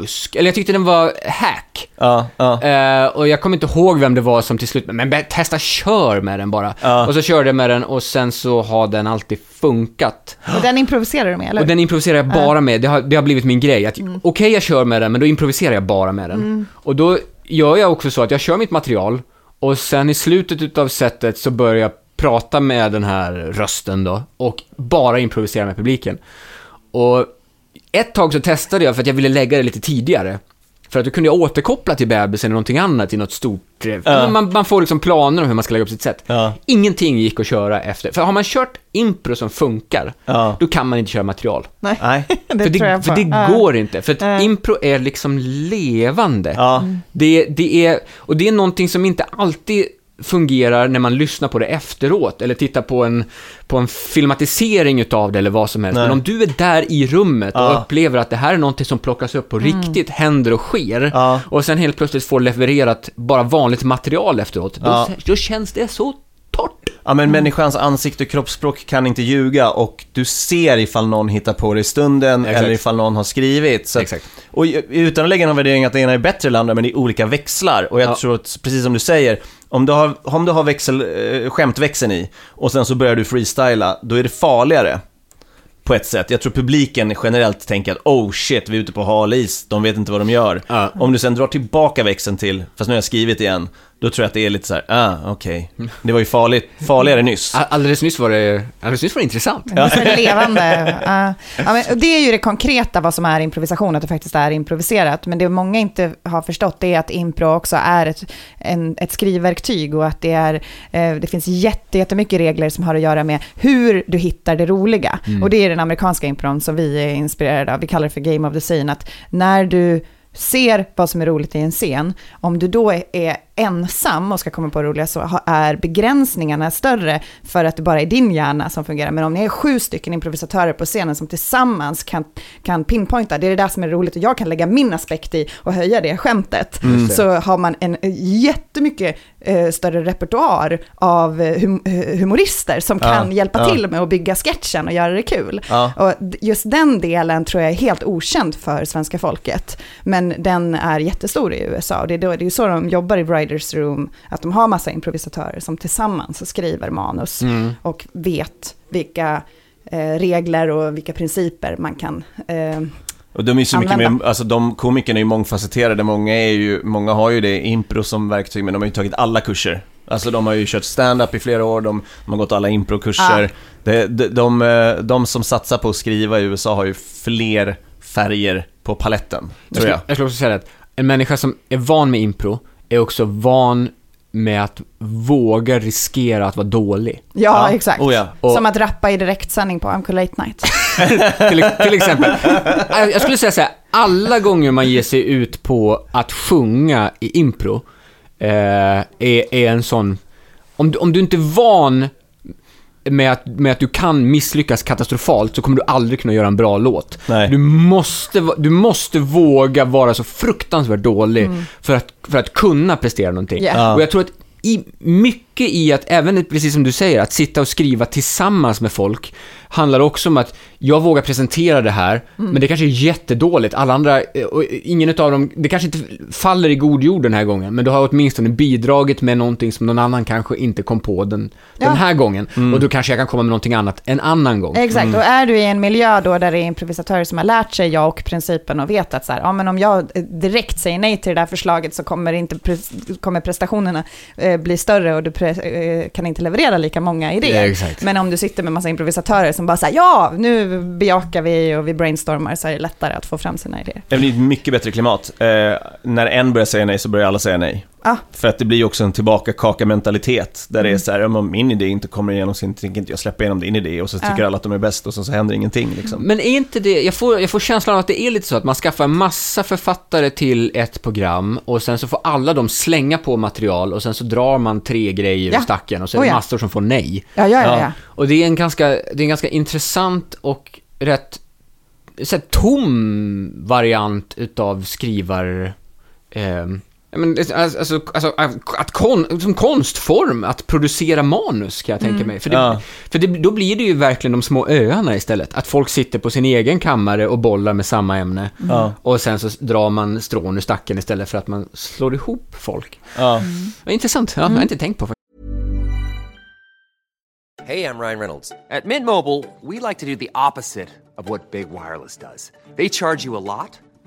fusk. Eller jag tyckte den var hack. Ja, ja. Eh, och jag kommer inte ihåg vem det var som till slut, men testa kör med den bara. Ja. Och så körde jag med den och sen så har den alltid funkat. Och den improviserar du med, eller? Och den improviserar jag bara med, det har, det har blivit min grej. Att, Okej, jag kör med den, men då improviserar jag bara med den. Och då gör jag också så att jag kör mitt material och sen i slutet utav setet så börjar jag prata med den här rösten då och bara improvisera med publiken. Och ett tag så testade jag för att jag ville lägga det lite tidigare. För att då kunde jag återkoppla till bebisen eller någonting annat i något stort... eh, Ja. Man, man får liksom planer om hur man ska lägga upp sitt sätt. Ja. Ingenting gick att köra efter. För har man kört impro som funkar, Ja. då kan man inte köra material. Nej, Nej. det för det, tror jag för det går inte. För att impro är liksom levande. Det, det är, och det är någonting som inte alltid fungerar när man lyssnar på det efteråt eller tittar på en, på en filmatisering utav det eller vad som helst. Nej. Men om du är där i rummet och Ja. upplever att det här är någonting som plockas upp på riktigt, händer och sker Ja. och sen helt plötsligt får levererat bara vanligt material efteråt, då, Ja. då känns det så. Ja men människans ansikte och kroppsspråk kan inte ljuga och du ser ifall någon hittar på det i stunden Exakt. eller ifall någon har skrivit. Så att-. Och utan att lägga någon värdering att det ena är bättre det andra, men det är olika växlar. Och jag Ja. tror att, precis som du säger, om du har, om du har växel, eh, skämtväxeln i och sen så börjar du freestyla, då är det farligare. På ett sätt. Jag tror publiken generellt tänker att oh shit, vi är ute på hal is, de vet inte vad de gör. Ja. Om du sen drar tillbaka växeln till, fast nu har jag skrivit igen, då tror jag att det är lite så här, ah okej, det var ju farligt, farligare nyss. All- Alldeles nyss var det, alldeles nyss var det intressant. Det är så levande. Ja. Ja, men det är ju det konkreta vad som är improvisation, att det faktiskt är improviserat. Men det många inte har förstått det är att impro också är ett, en, ett skrivverktyg och att det, är, eh, det finns jätte, jättemycket regler som har att göra med hur du hittar det roliga. Och det är den amerikanska impron som vi är inspirerade av. Vi kallar det för game of the scene. Att när du ser vad som är roligt i en scen, om du då är ensam och ska komma på roliga så är begränsningarna större för att det bara är din hjärna som fungerar. Men om ni är sju stycken improvisatörer på scenen som tillsammans kan, kan pinpointa, det är det där som är roligt och jag kan lägga min aspekt i och höja det skämtet, så har man en jättemycket eh, större repertoar av eh, hum, eh, humorister som Ja, kan hjälpa ja. till med att bygga sketchen och göra det kul. Ja. Och just den delen tror jag är helt okänd för svenska folket. Men den är jättestor i USA och det är, då, det är ju så de jobbar i Writers Room, att de har massa improvisatörer som tillsammans skriver manus och vet vilka eh, regler och vilka principer man kan eh, Och de är så mycket Använda. mer, alltså de komikerna är ju mångfacetterade, många är ju, många har ju det, impro som verktyg, men de har ju tagit alla kurser. Alltså de har ju kört stand-up i flera år, de, de har gått alla improkurser. Ja. De, de, de, eh, de som satsar på att skriva i USA har ju fler färger på paletten, Jag tror jag. jag skulle också säga att en människa som är van med impro är också van med att våga riskera att vara dålig. Ja, Ja. exakt. Oh, ja. Och- Som att rappa i direktsändning på Uncle Late Night. till, till exempel. Jag jag skulle säga så här, alla gånger man ger sig ut på att sjunga i impro eh, är, är en sån... Om du, om du inte är van med att, med att du kan misslyckas katastrofalt så kommer du aldrig kunna göra en bra låt. Nej. Du måste, du måste våga vara så fruktansvärt dålig för, att, för att kunna prestera någonting. Ja. Ja. Och jag tror att i, mycket i att, även precis som du säger, att sitta och skriva tillsammans med folk handlar också om att jag vågar presentera det här, men det kanske är jättedåligt. Alla andra, eh, och ingen av dem, det kanske inte faller i god jord den här gången, men du har åtminstone bidragit med någonting som någon annan kanske inte kom på den, Ja. den här gången. Och då kanske jag kan komma med någonting annat en annan gång. Exakt, och är du i en miljö då där det är improvisatörer som har lärt sig ja och principen och vet att så här, ja, men om jag eh, direkt säger nej till det där förslaget så kommer, inte, pre- kommer prestationerna eh, bli större och du pre- eh, kan inte leverera lika många idéer. Ja. Men om du sitter med massa improvisatörer som Liksom bara säger ja, nu bejakar vi och vi brainstormar så är det lättare att få fram sina idéer. Det blir ett mycket bättre klimat. Eh, när en börjar säga nej så börjar alla säga nej. Ja. För att det blir ju också en tillbaka-kaka-mentalitet. Där det är så här, om min idé inte kommer igenom så tänker inte jag släppa igenom din idé. Och så tycker Ja. alla att de är bäst och så, så händer ingenting liksom. Men är inte det, jag får, jag får känslan av att det är lite så att man skaffar en massa författare till ett program och sen så får alla de slänga på material och sen så drar man tre grejer Ja. ur stacken och så är Oh det ja. massor som får nej. Ja, ja, ja. Ja. ja. Och det är en ganska, det är en ganska intressant och rätt så här, tom variant utav skrivar... Eh, men, det- alltså, alltså, att kon, som konstform, att producera manus kan jag tänka mig. För, det, Ja. för det, då blir det ju verkligen de små öarna istället. Att folk sitter på sin egen kammare och bollar med samma ämne. Ja. Och sen så drar man strån ur stacken istället för att man slår ihop folk. Ja. Vad intressant, ja, jag har inte tänkt på Hey, I'm Ryan Reynolds. At Mint Mobile, we like to do the opposite of what Big Wireless does. They charge you a lot,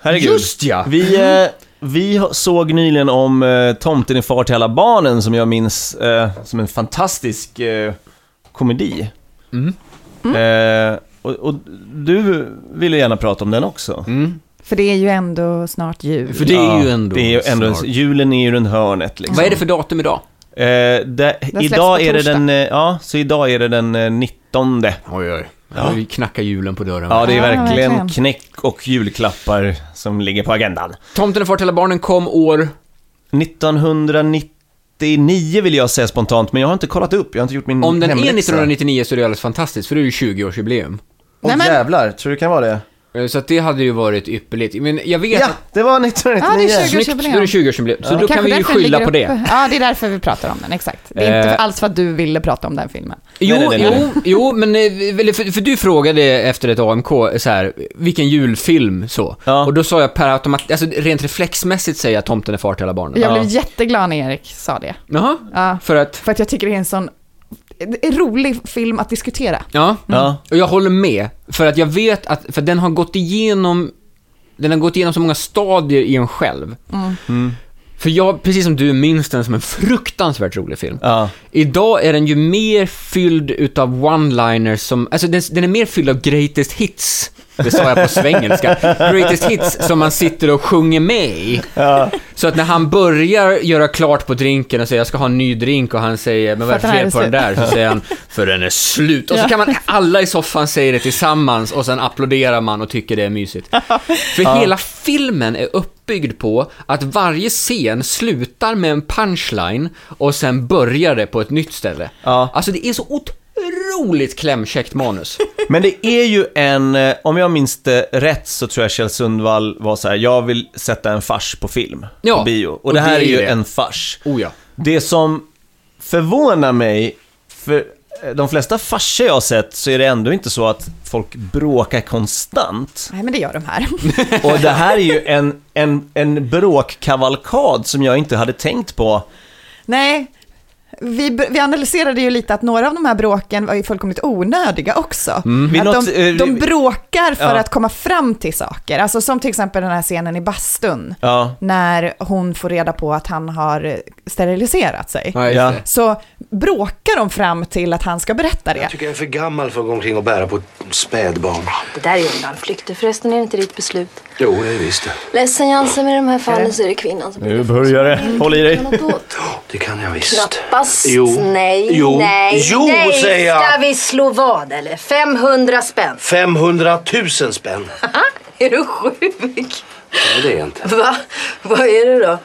herregud. Just ja! Vi, eh, vi såg nyligen om eh, Tomten är far till alla barnen som jag minns eh, som en fantastisk eh, komedi. Eh, och, och du ville gärna prata om den också. För det är ju ändå snart jul. För det är ju ändå det är ju ändå snart. Julen är ju runt hörnet liksom. Vad är det för datum idag? Eh, det, idag är det den, eh, ja, så idag är det den eh, 19. Oj, oj. Ja. Vi knackar julen på dörren. Ja, det är verkligen verkligen. knäck och julklappar som ligger på agendan. Tomten och far till alla barnen kom år... 1999 vill jag säga spontant, men jag har inte kollat upp, jag har inte gjort min Om den är hemläxa. 1999 så är det alldeles fantastiskt, för det är ju 20-årsjubileum. Åh Nej, men- jävlar, tror du det kan vara det? Eh, Så att det hade ju varit ypperligt. Men jag vet Ja, att... det var Ja, det 1999. är 20 Snyggt, då är det 20-årsjubileum. Så då kan vi ju skylla på det. Ja, det är därför vi pratar om den, exakt. Det är inte Eh. alls för att du ville prata om den filmen. Jo, Nej, nej, nej, nej. jo, jo, men eh, för, för du frågade efter ett AMK så här, vilken julfilm så. Ja. Och då sa jag per automat, alltså rent reflexmässigt säger jag Tomten är far till alla barnen. Jag Ja. blev jätteglad när Erik sa det. Jaha, Ja, för att, för att jag tycker det är en sån en rolig film att diskutera. ja. Ja. Och jag håller med, för att jag vet att, för den har gått igenom, den har gått igenom så många stadier i en själv. För jag, precis som du, minns den som en fruktansvärt rolig film. Ja. Idag är den ju mer fylld utav one-liners som, alltså den, den är mer fylld av greatest hits. Det sa jag på svengelska. Greatest hits som man sitter och sjunger med i. Så att när han börjar göra klart på drinken och säger jag ska ha en ny drink och han säger men vad är det fel på den där? Så säger han för den är slut. Och så Ja. kan man, alla i soffan säger det tillsammans och sen applåderar man och tycker det är mysigt. För hela filmen är uppbyggd på att varje scen slutar med en punchline och sen börjar det på ett nytt ställe. Ja. Alltså det är så otroligt klämkäckt manus. Men det är ju en, eh, om jag minns det rätt så tror jag Kjell Sundvall var så här: jag vill sätta en fars på film, Ja, på bio. Och, och det här det är ju det. en fars. Oh ja. Det som förvånar mig, för eh, de flesta farsor jag har sett så är det ändå inte så att folk bråkar konstant. Nej, men det gör de här. Och det här är ju en, en, en bråkkavalkad som jag inte hade tänkt på. Nej, vi, vi analyserade ju lite att några av de här bråken var ju fullkomligt onödiga också. Mm. Att de, eh, de bråkar för Ja. att komma fram till saker. Alltså som till exempel den här scenen i bastun. Ja. När hon får reda på att han har steriliserat sig. Ja. Så bråkar de fram till att han ska berätta det. Jag tycker jag är för gammal för att gå omkring och bära på ett spädbarn. Det där är undanflykter. Förresten är det inte ditt beslut. Jo, det är visst det. Ledsen Jansen, med de här fallen så är det kvinnan som Nu börjar det. Håll i dig. Det kan jag visst. Knappast. Jo. Nej, Jo. nej, Jo, nej. säger jag. Ska vi slå vad eller? 500 spänn. 500 000 spänn. Är du sjuk? Nej, det är jag inte. Va? Vad är det då?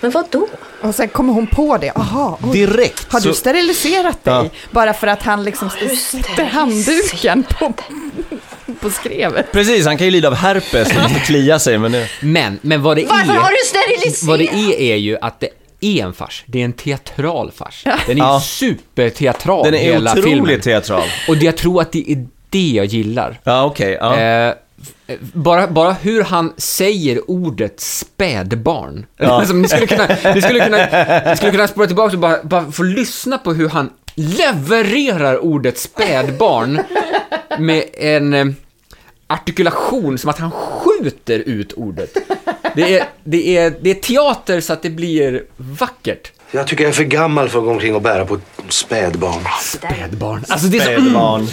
Men vad då? Och sen kommer hon på det. Aha, oj. Direkt. Har du så- steriliserat dig? Ja. Bara för att han liksom sätter handduken på, på skrevet. Precis, han kan ju lida av herpes och måste klia sig, men det... Men, men vad det Varför är... har du steriliserat? Vad det är är ju att det är en fars. Det är en teatral fars. Den är Ja. superteatral, Den är hela otroligt filmen. teatral. Och det, jag tror att det är det jag gillar. Ja, okej. ja. Eh, f- bara, bara hur han säger ordet spädbarn. Ja. Alltså, ni, skulle kunna, ni, skulle kunna, ni skulle kunna spåra tillbaka och bara, bara få lyssna på hur han levererar ordet spädbarn med en eh, artikulation som att han skjuter ut ordet. Det är, det, är, det är teater så att det blir vackert. Jag tycker jag är för gammal för att gå omkring och bära på ett spädbarn. Spädbarn. Alltså det är så, mm, Spädbarn.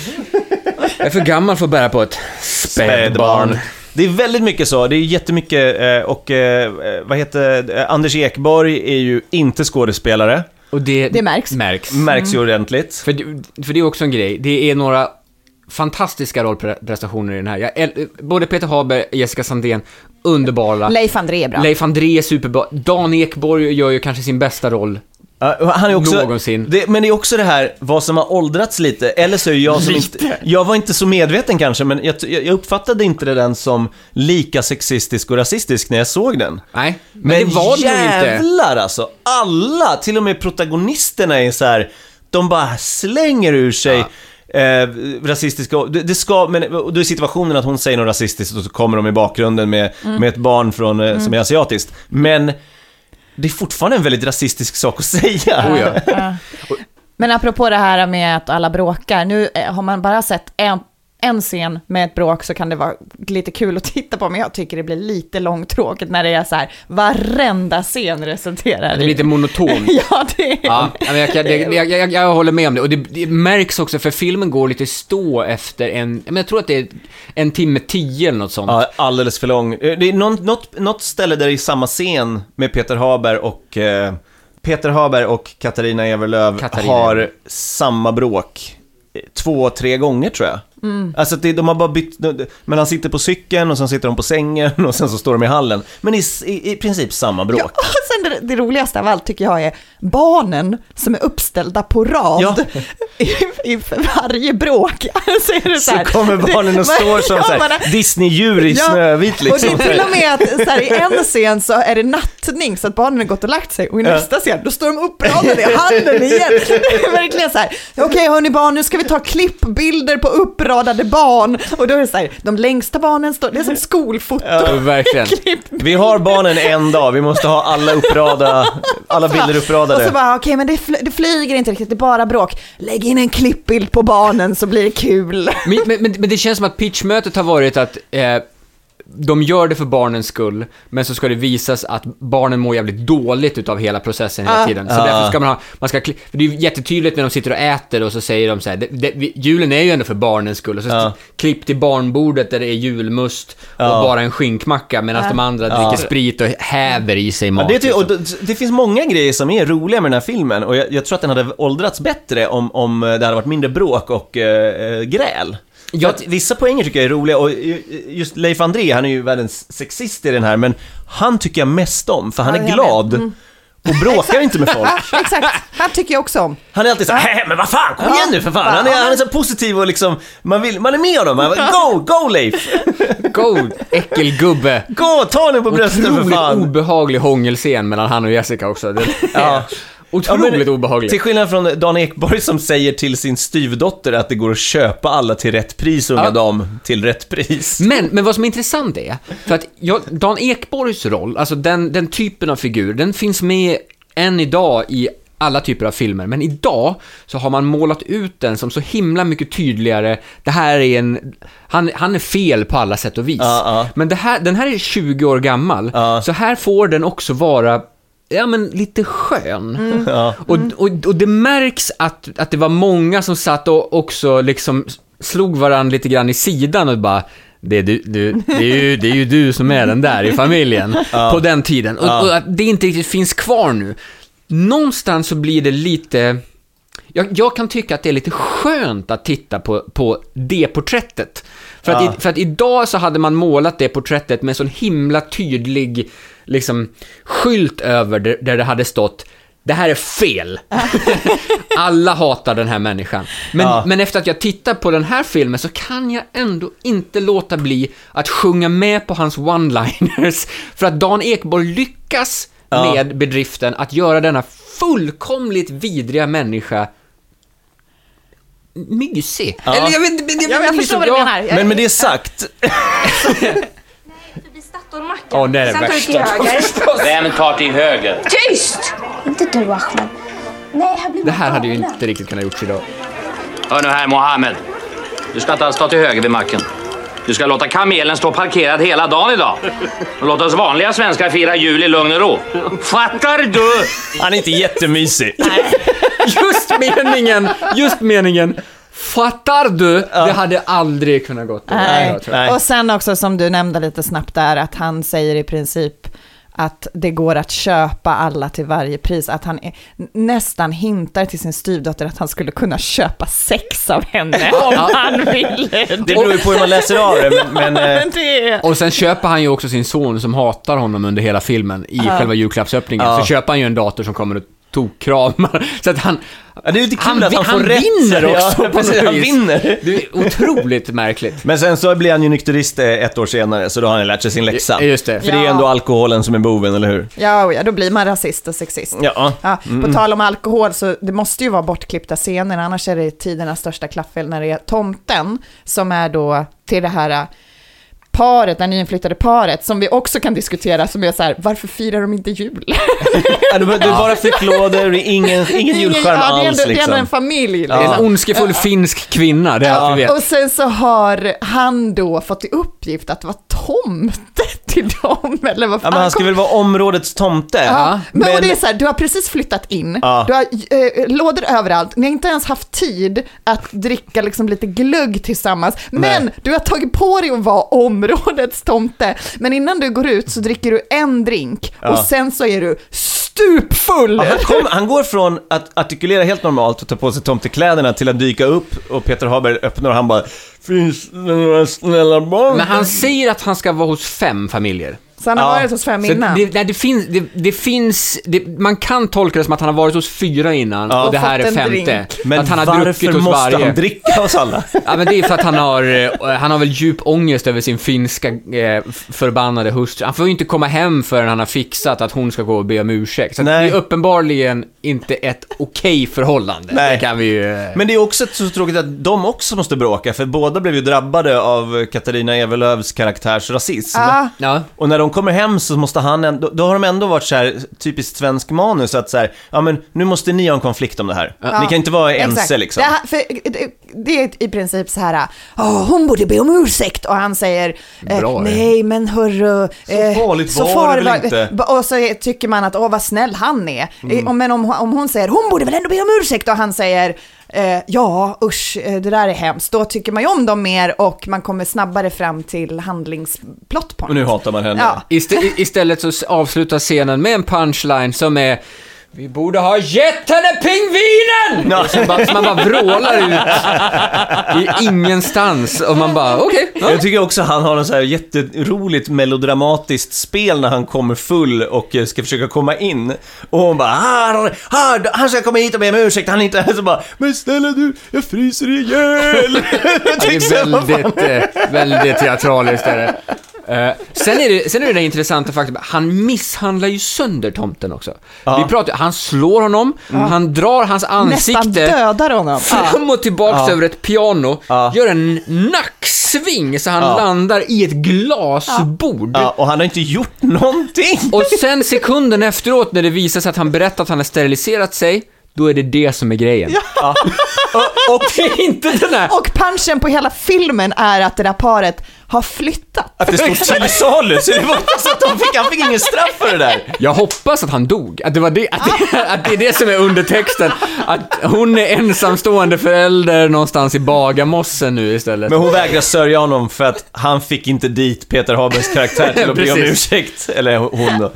jag är för gammal för att bära på ett spädbarn. Det är väldigt mycket så, det är jättemycket, eh, och eh, vad heter Anders Ekborg är ju inte skådespelare, Och det, Det märks. märks. märks ju ordentligt. För, det- för det är också en grej, det är några fantastiska rollprestationer i den här. Jag, äl- både Peter Haber, Jessica Sandén, underbara. Leif André är bra. Leif André är superbra. Dan Ekborg gör ju kanske sin bästa roll. Ja, och han är också, Någonsin. Det, men det är också det här, vad som har åldrats lite, eller så är jag som inte, jag var inte så medveten kanske, men jag, jag uppfattade inte det den som lika sexistisk och rasistisk när jag såg den. Nej, men, Men, det var det nog inte. jävlar alltså, alla, till och med protagonisterna är så här, de bara slänger ur sig Eh, rasistiska, det, det ska, men då är situationen att hon säger något rasistiskt och så kommer de i bakgrunden med, Mm. med ett barn från, eh, som är asiatiskt. Men det är fortfarande en väldigt rasistisk sak att säga. Oh ja. Ja. Men apropå det här med att alla bråkar, nu eh, har man bara sett en, en scen med ett bråk så kan det vara lite kul att titta på, men jag tycker det blir lite långtråkigt när det är så här, varenda scen resulterar Det blir i... lite monotont. Ja, det är... Ja, jag, kan- det, jag, jag, jag håller med om det. Och det, det märks också, för filmen går lite stå efter en, men jag tror att det är en timme tio eller något sånt. Ja, alldeles för lång. Eh, Det är någon, något, något ställe där det är samma scen med Peter Haber och eh, Peter Haber och Katarina Ewerlöf Katarina. har samma bråk eh, två, tre gånger tror jag. Alltså att det, de har bara bytt, men han sitter på cykeln och sen sitter de på sängen och sen så står de i hallen. Men i, i, i princip samma bråk. Ja, och sen det, det roligaste av allt tycker jag är barnen som är uppställda på rad Ja. i, i varje bråk. Så, är det Så här, kommer barnen och det- står som ja, Disney-djur i Snövit liksom. Och det är till och med att så här, i en scen så är det nattning så att barnen har gått och lagt sig och i Ja. nästa scen då står de uppradade i handen igen. Det är verkligen så här, okej hörni barn nu ska vi ta klippbilder på uppradade barn och då är det så här, de längsta barnen står, det är som skolfoto. Ja, verkligen. Vi har barnen en dag, vi måste ha alla upprada, alla bilder Och så uppradade. bara, okej men det, fl- det flyger inte riktigt, det är bara bråk. Lägg in en klippbild på barnen så blir det kul. Men, men, men, men det känns som att pitchmötet har varit att eh, de gör det för barnens skull, men så ska det visas att barnen mår jävligt dåligt utav hela processen hela Ah. tiden. Så Ah. därför ska man ha, man ska, för det är ju jättetydligt när de sitter och äter och så säger de så här, det, det, julen är ju ändå för barnens skull. Och så Ja. klipp till barnbordet där det är julmust och Ja. bara en skinkmacka medan de andra dricker sprit och häver i sig mat. Ja, det, ty- liksom. och det, det finns många grejer som är roliga med den här filmen och jag, jag tror att den hade åldrats bättre om, om det hade varit mindre bråk och eh, eh, gräl. Ja. vissa poänger tycker jag är roliga och ju- just Leif André, han är ju världens sexist i den här, men han tycker jag mest om, för han Ja, är glad. Mm. och bråkar inte med folk. Exakt. Han tycker jag också om. Han är alltid så här, "Hä, men vad fan, kom Ja. igen nu för fan. Han är, han är så positiv och liksom, man, vill, man är med honom. Man, go, go Leif! Go, äckelgubbe! Gå, ta nu på bröstet för Otroligt fan. obehaglig hångelscen mellan han och Jessica också. Det Ja. Otroligt Ja, men obehaglig. Till skillnad från Dan Ekborg som säger till sin styvdotter att det går att köpa alla till rätt pris, unga Ja. dam, till rätt pris. Men, men vad som är intressant är, för att jag, Dan Ekborgs roll, alltså den, den typen av figur, den finns med än idag i alla typer av filmer, men idag så har man målat ut den som så himla mycket tydligare, det här är en, han, han är fel på alla sätt och vis. Ja, ja. Men det här, den här är 20 år gammal, Ja. så här får den också vara Ja men lite skön. Ja. Och, och, och det märks att, att det var många som satt och också liksom slog varandra lite grann i sidan och bara det är, du, du, det, är ju, det är ju du som är den där i familjen på den tiden. Och, Ja. och att det inte riktigt finns kvar nu. Någonstans så blir det lite... Jag, jag kan tycka att det är lite skönt att titta på, på det porträttet. För att, Ja. i, för att idag så hade man målat det porträttet med en sån himla tydlig liksom, skylt över där, det hade stått det här är fel. Alla hatar den här människan. Men, Ja. men efter att jag tittar på den här filmen så kan jag ändå inte låta bli att sjunga med på hans one-liners. För att Dan Ekborg lyckas Ja. med bedriften att göra denna fullkomligt vidriga människa mysig. Ja. Eller jag vet inte, jag, jag inte förstår liksom- vad du jag- menar. Men med det sagt, Åh, det är det Sen tar du till värsta. höger. Vem tar till höger? Tyst! Inte du, Ahmed. Nej, här blir Det här hade ju inte riktigt kunnat gjorts idag. Hör nu här Mohammed. Du ska inte alls ta till höger vid macken. Du ska låta kamelen stå parkerad hela dagen idag. Och låta oss vanliga svenskar fira jul i lugn och ro. Fattar du? han är inte jättemysig. Just meningen, just meningen. Fattar du? Det hade aldrig kunnat gått. Nej. Jag. Och sen också som du nämnde lite snabbt där, att han säger i princip att det går att köpa alla till varje pris, att han är, nästan hintar till sin styvdotter att han skulle kunna köpa sex av henne om han ville. Det beror ju på hur man läser av det, men... men eh, Men det Och sen köper han ju också sin son som hatar honom under hela filmen i själva julklappsöppningen. Ja. Så köper han ju en dator som kommer och tokkramar. Så att han... ja, det är lite kul Han att han vi- får han rätt. vinner också ja, på precis, Han vinner. Det är otroligt märkligt. Men sen så blir han ju nykterist eh, ett år senare, så då har han lärt sig sin läxa. Ja, just det. För det är Ja. ändå alkoholen som är boven, eller hur? Ja, ja, då blir man rasist och sexist. Ja. Ja, På tal om alkohol, så det måste ju vara bortklippta scener, annars är det tidernas största klaffel när det är tomten, som är då till det här paret, det nyinflyttade paret, som vi också kan diskutera, som är så här, varför firar de inte jul? Ja, det är bara är ingen, ingen julskärm ja, det är ändå, alls Det är ändå liksom. en familj. Liksom. en ondskefull finsk kvinna, det är allt vi vet. Och sen så har han då fått i uppgift att vara tomte till dem, eller vad Ja, fan. men han ska väl vara områdets tomte? Ja, men, men och det är så här, du har precis flyttat in, Ja. du har eh, lådor överallt, ni har inte ens haft tid att dricka liksom lite glugg tillsammans, men Nej. du har tagit på dig att vara områdets tomte. Men innan du går ut så dricker du en drink Ja. och sen så är du stupfull. Ja, han, kom, han går från att artikulera helt normalt och ta på sig tomtekläderna till att dyka upp och Peter Haber öppnar och han bara Finns det några snälla barn? Men han säger att han ska vara hos fem familjer. Så han har Ja. varit hos fem Så innan. det, nej, det finns, det, det finns det, man kan tolka det som att han har varit hos fyra innan Ja. och det här Fått är en femte. drink. Men att han har varför hos måste varje. han dricka hos alla? Ja men det är för att han har, eh, han har väl djup ångest över sin finska eh, förbannade hustru. Han får ju inte komma hem förrän han har fixat att hon ska gå och be om ursäkt. Så att det Nej. är uppenbarligen inte ett okej förhållande. Nej. Det kan vi ju... eh, Men det är också så tråkigt att de också måste bråka, för båda blev ju drabbade av Katarina Evelövs karaktärs rasism. Ja. Ja. Och när de kommer hem så måste han ändå, då har de ändå varit så här typiskt svensk manus att så här, ja men nu måste ni ha en konflikt om det här. Ni kan inte vara ense liksom. Det, här, för, det, det är i princip så här, "Åh, hon borde be om ursäkt och han säger, eh, Bra, det. nej men hörru. Så farligt var det väl inte?" Och så tycker man att, åh vad snäll han är. Mm. Eh, Men om, om hon säger, hon borde väl ändå be om ursäkt och han säger, eh, ja usch, eh, det där är hemskt. Då tycker man ju om dem mer och man kommer snabbare fram till handlingsplot point. Och nu hatar man henne. Ja. Istället så avslutas scenen med en punchline som är Vi borde ha gett henne pingvinen! Och sen bara, så man bara vrålar ut i ingenstans och man bara, okej. ja. Jag tycker också han har en så här jätteroligt melodramatiskt spel när han kommer full och eh, ska försöka komma in. Och hon bara här, här, han ska komma hit och be om ursäkt, han är inte här. Så bara, men snälla du, jag fryser ihjäl. Jag Det är fan. väldigt, eh, väldigt teatraliskt. Är det. Eh, sen, är det, sen är det det intressanta faktum, han misshandlar ju sönder tomten också. Ja. Vi pratar, han slår honom, han drar hans Nästan ansikte dödar honom. fram och tillbaks Ja. över ett piano, Ja. gör en nacksving så han Ja. landar i ett glasbord. Ja, och han har inte gjort någonting. Och sen sekunden efteråt när det visar sig att han berättar att han har steriliserat sig, då är det det som är grejen. Ja. Och, och Det är inte den här... Och punchen på hela filmen är att det där paret har flyttat. att det stod till salu, så det var så att de fick, han fick ingen straff för det där. Jag hoppas att han dog, att det, var det, att det, att det är det som är undertexten. Att hon är ensamstående förälder någonstans i Bagarmossen nu istället. Men hon vägrar sörja honom för att han fick inte dit Peter Habergs karaktär till att be om ursäkt. Eller hon då.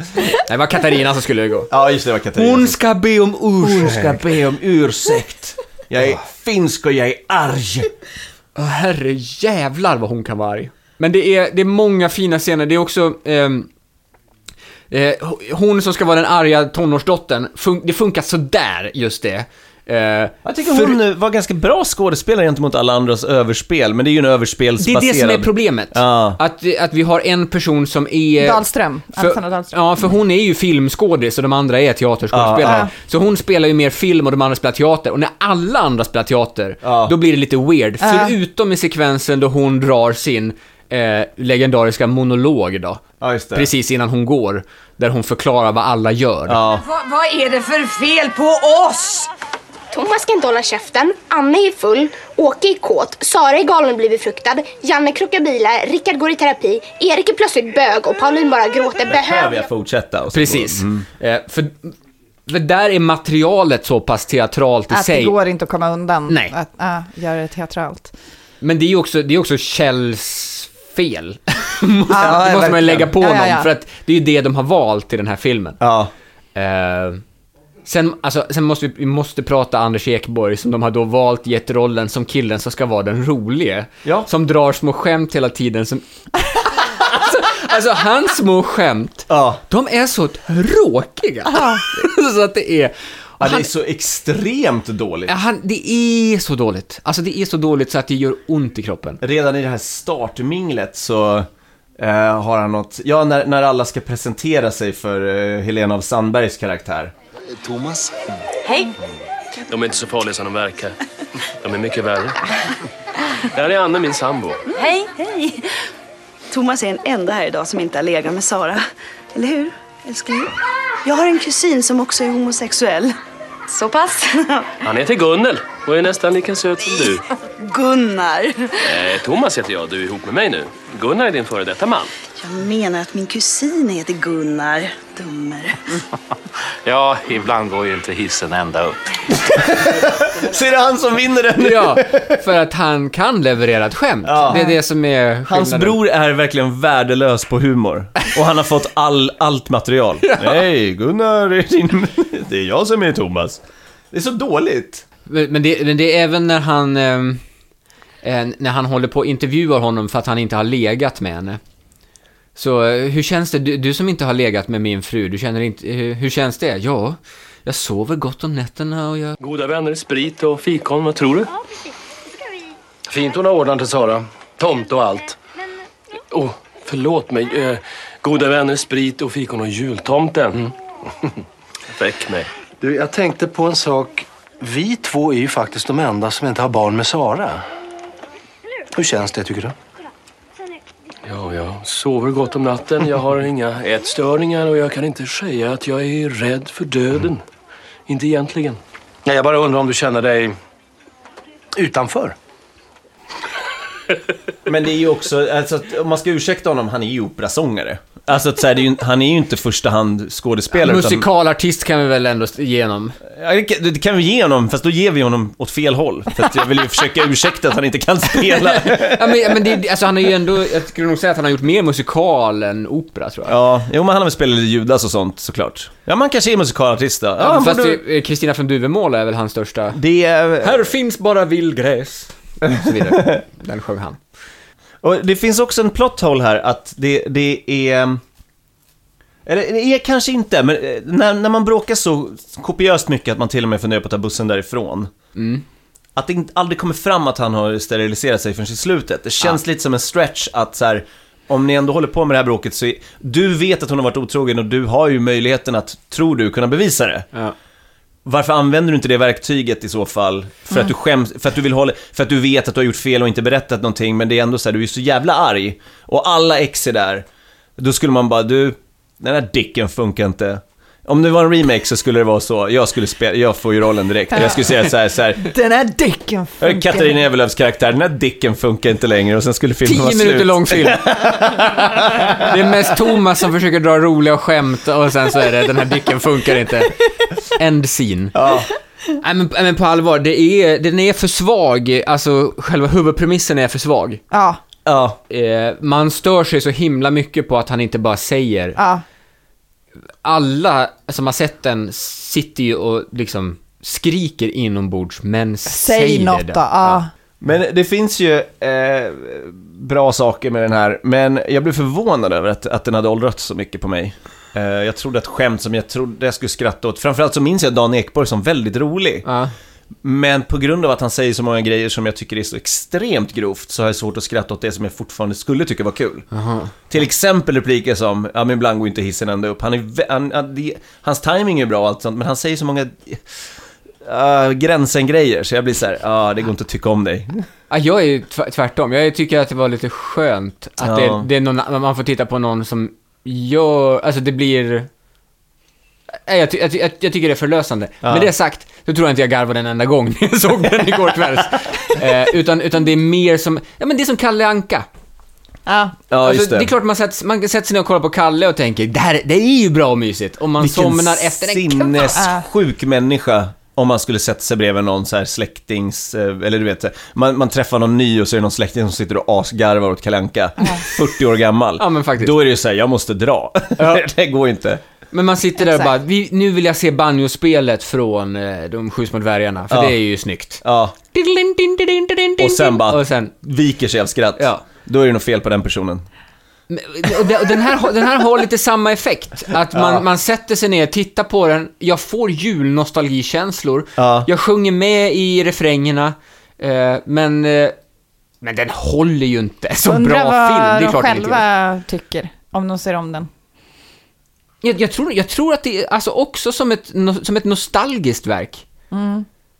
Det var Katarina som skulle gå. Ja, just det, det var Katarina. Hon ska be om ursäkt. Hon ska be om ursäkt. Jag är finsk och jag är arg. Herre jävlar vad hon kan vara arg. Men det är, det är många fina scener, det är också... ehm, eh, hon som ska vara den arga tonårsdottern, fun- det funkar sådär, just det. Eh, Jag tycker för- hon eh, var ganska bra skådespelare gentemot alla andras överspel, men det är ju en Det är överspelsbaserad... det som är problemet. Ja. Att, att vi har en person som är... Dahlström, Alexandra För, Dahlström. ja, för hon är ju filmskådis och de andra är teaterskådespelare. Ja. Så hon spelar ju mer film och de andra spelar teater. Och när alla andra spelar teater, Ja. då blir det lite weird. Ja. Förutom i sekvensen då hon drar sin eh, legendariska monolog då. Ja, just det. Precis innan hon går. Där hon förklarar vad alla gör. Ja. vad är det för fel på oss? Thomas ska inte hålla käften, Anne är full, Åke är kåt, Sara är galen och blir befruktad, Janne krockar bilar, Rickard går i terapi, Erik är plötsligt bög och Pauline bara gråter. Behöver jag fortsätta? Och så- Precis. Mm. Eh, för, för där är materialet så pass teatralt i Att det sig. går inte att komma undan Nej. att äh, göra det teatralt. Men det är ju också, det är också Kjells fel. måste, Ja, det måste man lägga på Ja, ja. för att det är ju det de har valt i den här filmen. Ja. Eh, sen, alltså, sen måste vi, vi måste prata Anders Ekborg, som de har då valt gett rollen som killen som ska vara den rolige. Ja. Som drar små skämt hela tiden som... alltså, alltså, hans små skämt, Ja. de är så tråkiga. så att det är... Ja, det han- är så extremt dåligt. Ja, han, det är så dåligt. Alltså det är så dåligt så att det gör ont i kroppen. Redan i det här startminglet så eh, har han något, ja när, när alla ska presentera sig för eh, Helena av Sandbergs karaktär. Thomas? Hej. De är inte så farliga som de verkar. De är mycket värre. Där är Anne, min sambo. Hej. Hej. Thomas är den enda här idag som inte har legat med Sara. Eller hur, älskling? Jag har en kusin som också är homosexuell. Så pass? Han heter Gunnel och är nästan lika söt som du. Gunnar. Eh, Thomas heter jag, du är ihop med mig nu. Gunnar är din före detta man. Jag menar att min kusin heter Gunnar. Dummare. Ja, ibland går ju inte hissen ända upp. Så är det han som vinner den! Ja, för att han kan leverera ett skämt. Ja. Det är det som är Hans skillnaden. bror är verkligen värdelös på humor. Och han har fått all, allt material. Hej, Gunnar är din... Det är jag som är Thomas. Det är så dåligt. Men men det, men det är även när han... ehm, eh, när han håller på och intervjuar honom för att han inte har legat med henne. Så eh, hur känns det? Du, du som inte har legat med min fru, du känner inte... Hur, hur känns det? Ja, jag sover gott om nätterna och jag... Goda vänner, sprit och fikon, vad tror du? Fint hon har ordnat till Sara. Tomt och allt. Oh, förlåt mig. Eh, goda vänner, sprit och fikon och jultomten. Väck mig. Du, jag tänkte på en sak. Vi två är ju faktiskt de enda som inte har barn med Sara. Hur känns det tycker du? Ja, jag sover gott om natten. Jag har inga ätstörningar och jag kan inte säga att jag är rädd för döden. Inte egentligen. Nej, jag bara undrar om du känner dig utanför. Men det är ju också, alltså, om man ska ursäkta honom, han är ju operasångare. Alltså att så här, det är ju, han är ju inte första hand skådespelare. utan- Musikalartist kan vi väl ändå ge honom. Ja, det kan- det kan vi ge honom, fast då ger vi honom åt fel håll. För att jag vill ju försöka ursäkta att han inte kan spela. Ja, men, men det, alltså han har ju ändå, jag skulle nog säga att han har gjort mer musikal än opera tror jag. Ja, jo men han har väl spelat lite Judas och sånt såklart. Ja, man kanske är musikalartist då. Ja, Ja, han fast borde- det- eh, Kristina från Duvemåla är väl hans största... Det är... Här finns bara vildgräs. Och så vidare. Den sjöng han. Och det finns också en plot hole här att det, det är... Eller det är kanske inte, men eh, när, när man bråkar så kopiöst mycket att man till och med funderar på att ta bussen därifrån. Mm. Att det aldrig kommer fram att han har steriliserat sig förrän i slutet. Det känns lite som en stretch att så här, om ni ändå håller på med det här bråket så är, du vet att hon har varit otrogen och du har ju möjligheten att, tror du, kunna bevisa det. Ja. Varför använder du inte det verktyget i så fall? För att du skäms, för att du vill hålla, för att du vet att du har gjort fel och inte berättat någonting, men det är ändå så här, du är så jävla arg. Och alla ex är där. Då skulle man bara, du, den här dicken funkar inte. Om det var en remake så skulle det vara så, jag skulle spela, jag får ju rollen direkt. Jag skulle säga så här, så här Den här dicken funkar. Katarina Ewerlöfs karaktär, den här dicken funkar inte längre och sen skulle filmen vara Tio slut. minuter lång film. Det är mest Thomas som försöker dra roliga skämt och sen så är det, den här dicken funkar inte. End scene. Ja. Nej men, men på allvar, det är, den är för svag, alltså själva huvudpremissen är för svag. Ja, Ja, Eh, man stör sig så himla mycket på att han inte bara säger. ja. Alla som har sett den sitter ju och liksom skriker inombords, men Säg säger något det. då. Ja. Men det finns ju eh, bra saker med den här, men jag blev förvånad över att, att den hade åldrats så mycket på mig. Eh, jag trodde att skämt som jag trodde jag skulle skratta åt, framförallt så minns jag Dan Ekborg som väldigt rolig. Ja. Men på grund av att han säger så många grejer som jag tycker är så extremt grovt så har jag svårt att skratta åt det som jag fortfarande skulle tycka var kul. Till exempel repliker som, ja men ibland går inte hissen ända upp. Han är, han, han, det, hans timing är bra och allt sånt, men han säger så många uh, gränsen-grejer så jag blir så här, ja det går inte att tycka om dig. Ja, jag är ju tv- tvärtom. Jag tycker att det var lite skönt att Ja. det, det är någon, man får titta på någon som gör, alltså det blir... Nej, Jag, ty, jag, ty, jag, jag tycker det är förlösande. Ja. Med det sagt, så tror jag inte jag garvade en enda gång när jag såg den igår kväll. eh, utan, utan det är mer som, ja men det är som Kalle Anka. Ja. Ja, alltså, just det. det är klart man sätter, man sätter sig ner och kollar på Kalle och tänker, det här det är ju bra och mysigt. Och man Vilken somnar efter en kvart. sinnessjuk människa om man skulle sätta sig bredvid någon så här släktings, eh, eller du vet, man, man träffar någon ny och så är det någon släkting som sitter och asgarvar åt Kalle Anka, 40 år gammal. Ja, men faktiskt. Då är det ju så här, jag måste dra. det går ju inte. Men man sitter där och bara, vi, nu vill jag se banjospelet från eh, De sju små dvärgarna, för Ja. det är ju snyggt. Ja, och sen bara Och sen, viker sig av skratt. Ja. Då är det nog fel på den personen. och det- och den, här, den här har lite samma effekt. Att man, man sätter sig ner, tittar på den, jag får julnostalgikänslor. Ja. Jag sjunger med i refrängerna, eh, men, eh, men den håller ju inte. Så Undrar bra vad film, det är de klart den själva tycker, om de ser om den. Jag, jag, tror, jag tror att det är alltså också som ett, som ett nostalgiskt verk.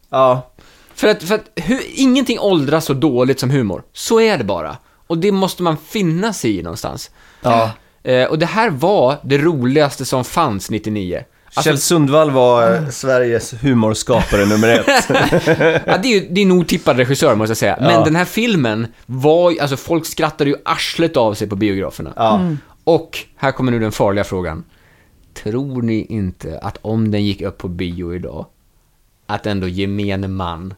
Ja. För att, för att hu, ingenting åldras så dåligt som humor. Så är det bara. Och det måste man finna sig i någonstans. Ja. Eh, och det här var det roligaste som fanns 99. Alltså, Kjell Sundvall var eh, Sveriges humorskapare nummer ett. ja, det, är ju, det är en otippad regissör måste jag säga. Men Ja. den här filmen var ju- alltså folk skrattade ju arslet av sig på biograferna. Ja. Och här kommer nu den farliga frågan. Tror ni inte att om den gick upp på bio idag, att ändå gemene man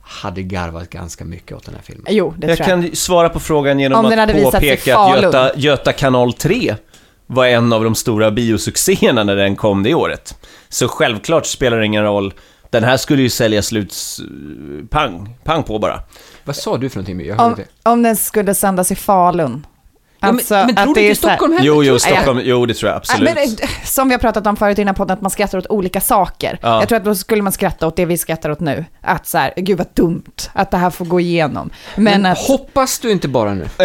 hade garvat ganska mycket åt den här filmen? Jo, det Jag tror jag. kan svara på frågan genom Om att påpeka att. Göta, Göta kanal 3 var en av de stora biosuccéerna när den kom det året. Så självklart spelar det ingen roll. Den här skulle ju sälja slut pang, pang på bara. Vad sa du för någonting? Jag hörde Om, om den skulle sändas i Falun. Men- Alltså, men tror att du det är inte så här- Stockholm heller? Jo, jo, Stockholm, jo det tror jag absolut. Men, eh, som vi har pratat om förut i den här podden, att man skrattar åt olika saker. Ja. Jag tror att då skulle man skratta åt det vi skrattar åt nu. Att så här, gud vad dumt att det här får gå igenom. Men, Men att, hoppas du inte bara nu.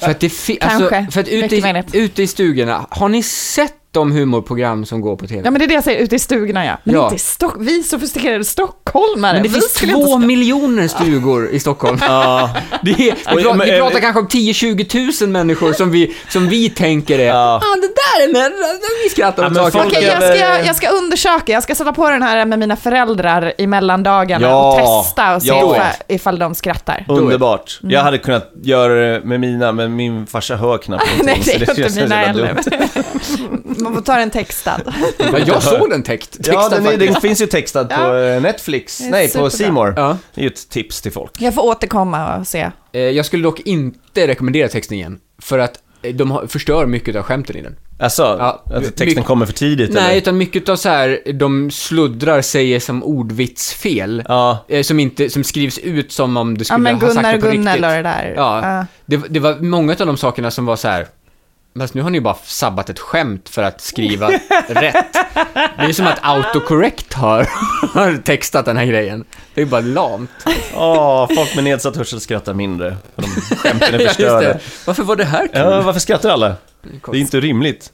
för att det fi- Kanske. alltså, för att ute i, ute i stugorna, har ni sett de humorprogram som går på TV. Ja men det är det jag säger, ute i stugorna ja. Men Ja. inte i Stock- vi sofistikerade stockholmare. Men det finns två inte- miljoner stugor i Stockholm. Ja. Det är, vi, pratar, men, vi eh, pratar kanske om 10-20 000 människor som vi, som vi tänker är, ja. ah, det där är med, vi skrattar Ja, åt men saker. Okej, jag ska, jag ska undersöka, jag ska sätta på den här med mina föräldrar i mellandagarna Ja, och testa och se ja. ifall, ifall de skrattar. Underbart. Mm. Jag hade kunnat göra det med mina, men min farsa hör knappt Nej, någonting, det så är inte mina heller. Man får ta den textad. Ja, jag såg den text, textad Ja, den, är, den finns ju textad på Ja. eh, Netflix. Nej, på superbra. More. Ja. Det är ju ett tips till folk. Jag får återkomma och se. Eh, Jag skulle dock inte rekommendera texten igen, för att eh, de förstör mycket av skämten i den. Alltså, Ja, att texten mycket- kommer för tidigt Nej, eller? utan mycket av så här, de sluddrar säger som ordvitsfel. Ja. Som, inte, som skrivs ut som om det Ja skulle men ha sagt Gunnar det på Gunnel riktigt. och det där. Ja, det, det var många av de sakerna som var så här. Men nu har ni ju bara sabbat ett skämt för att skriva rätt. Det är som att autocorrect har, har textat den här grejen. Det är bara lamt. Åh, folk med nedsatt hörsel skrattar mindre. För de skämten är Ja, förstörda. det. Varför var det här kul? Ja, varför skrattar alla? Det är inte rimligt.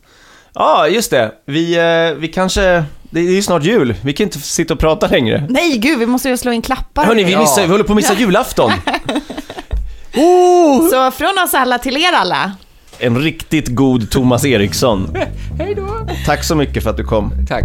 Ja, just det. Vi, eh, vi kanske... Det är ju snart jul. Vi kan inte sitta och prata längre. Nej gud, vi måste ju slå in klappar. Hörni, vi, Ja. missar, vi håller på att missa julafton. Så från oss alla till er alla. En riktigt god Thomas Eriksson. Hej då. Tack så mycket för att du kom. Tack.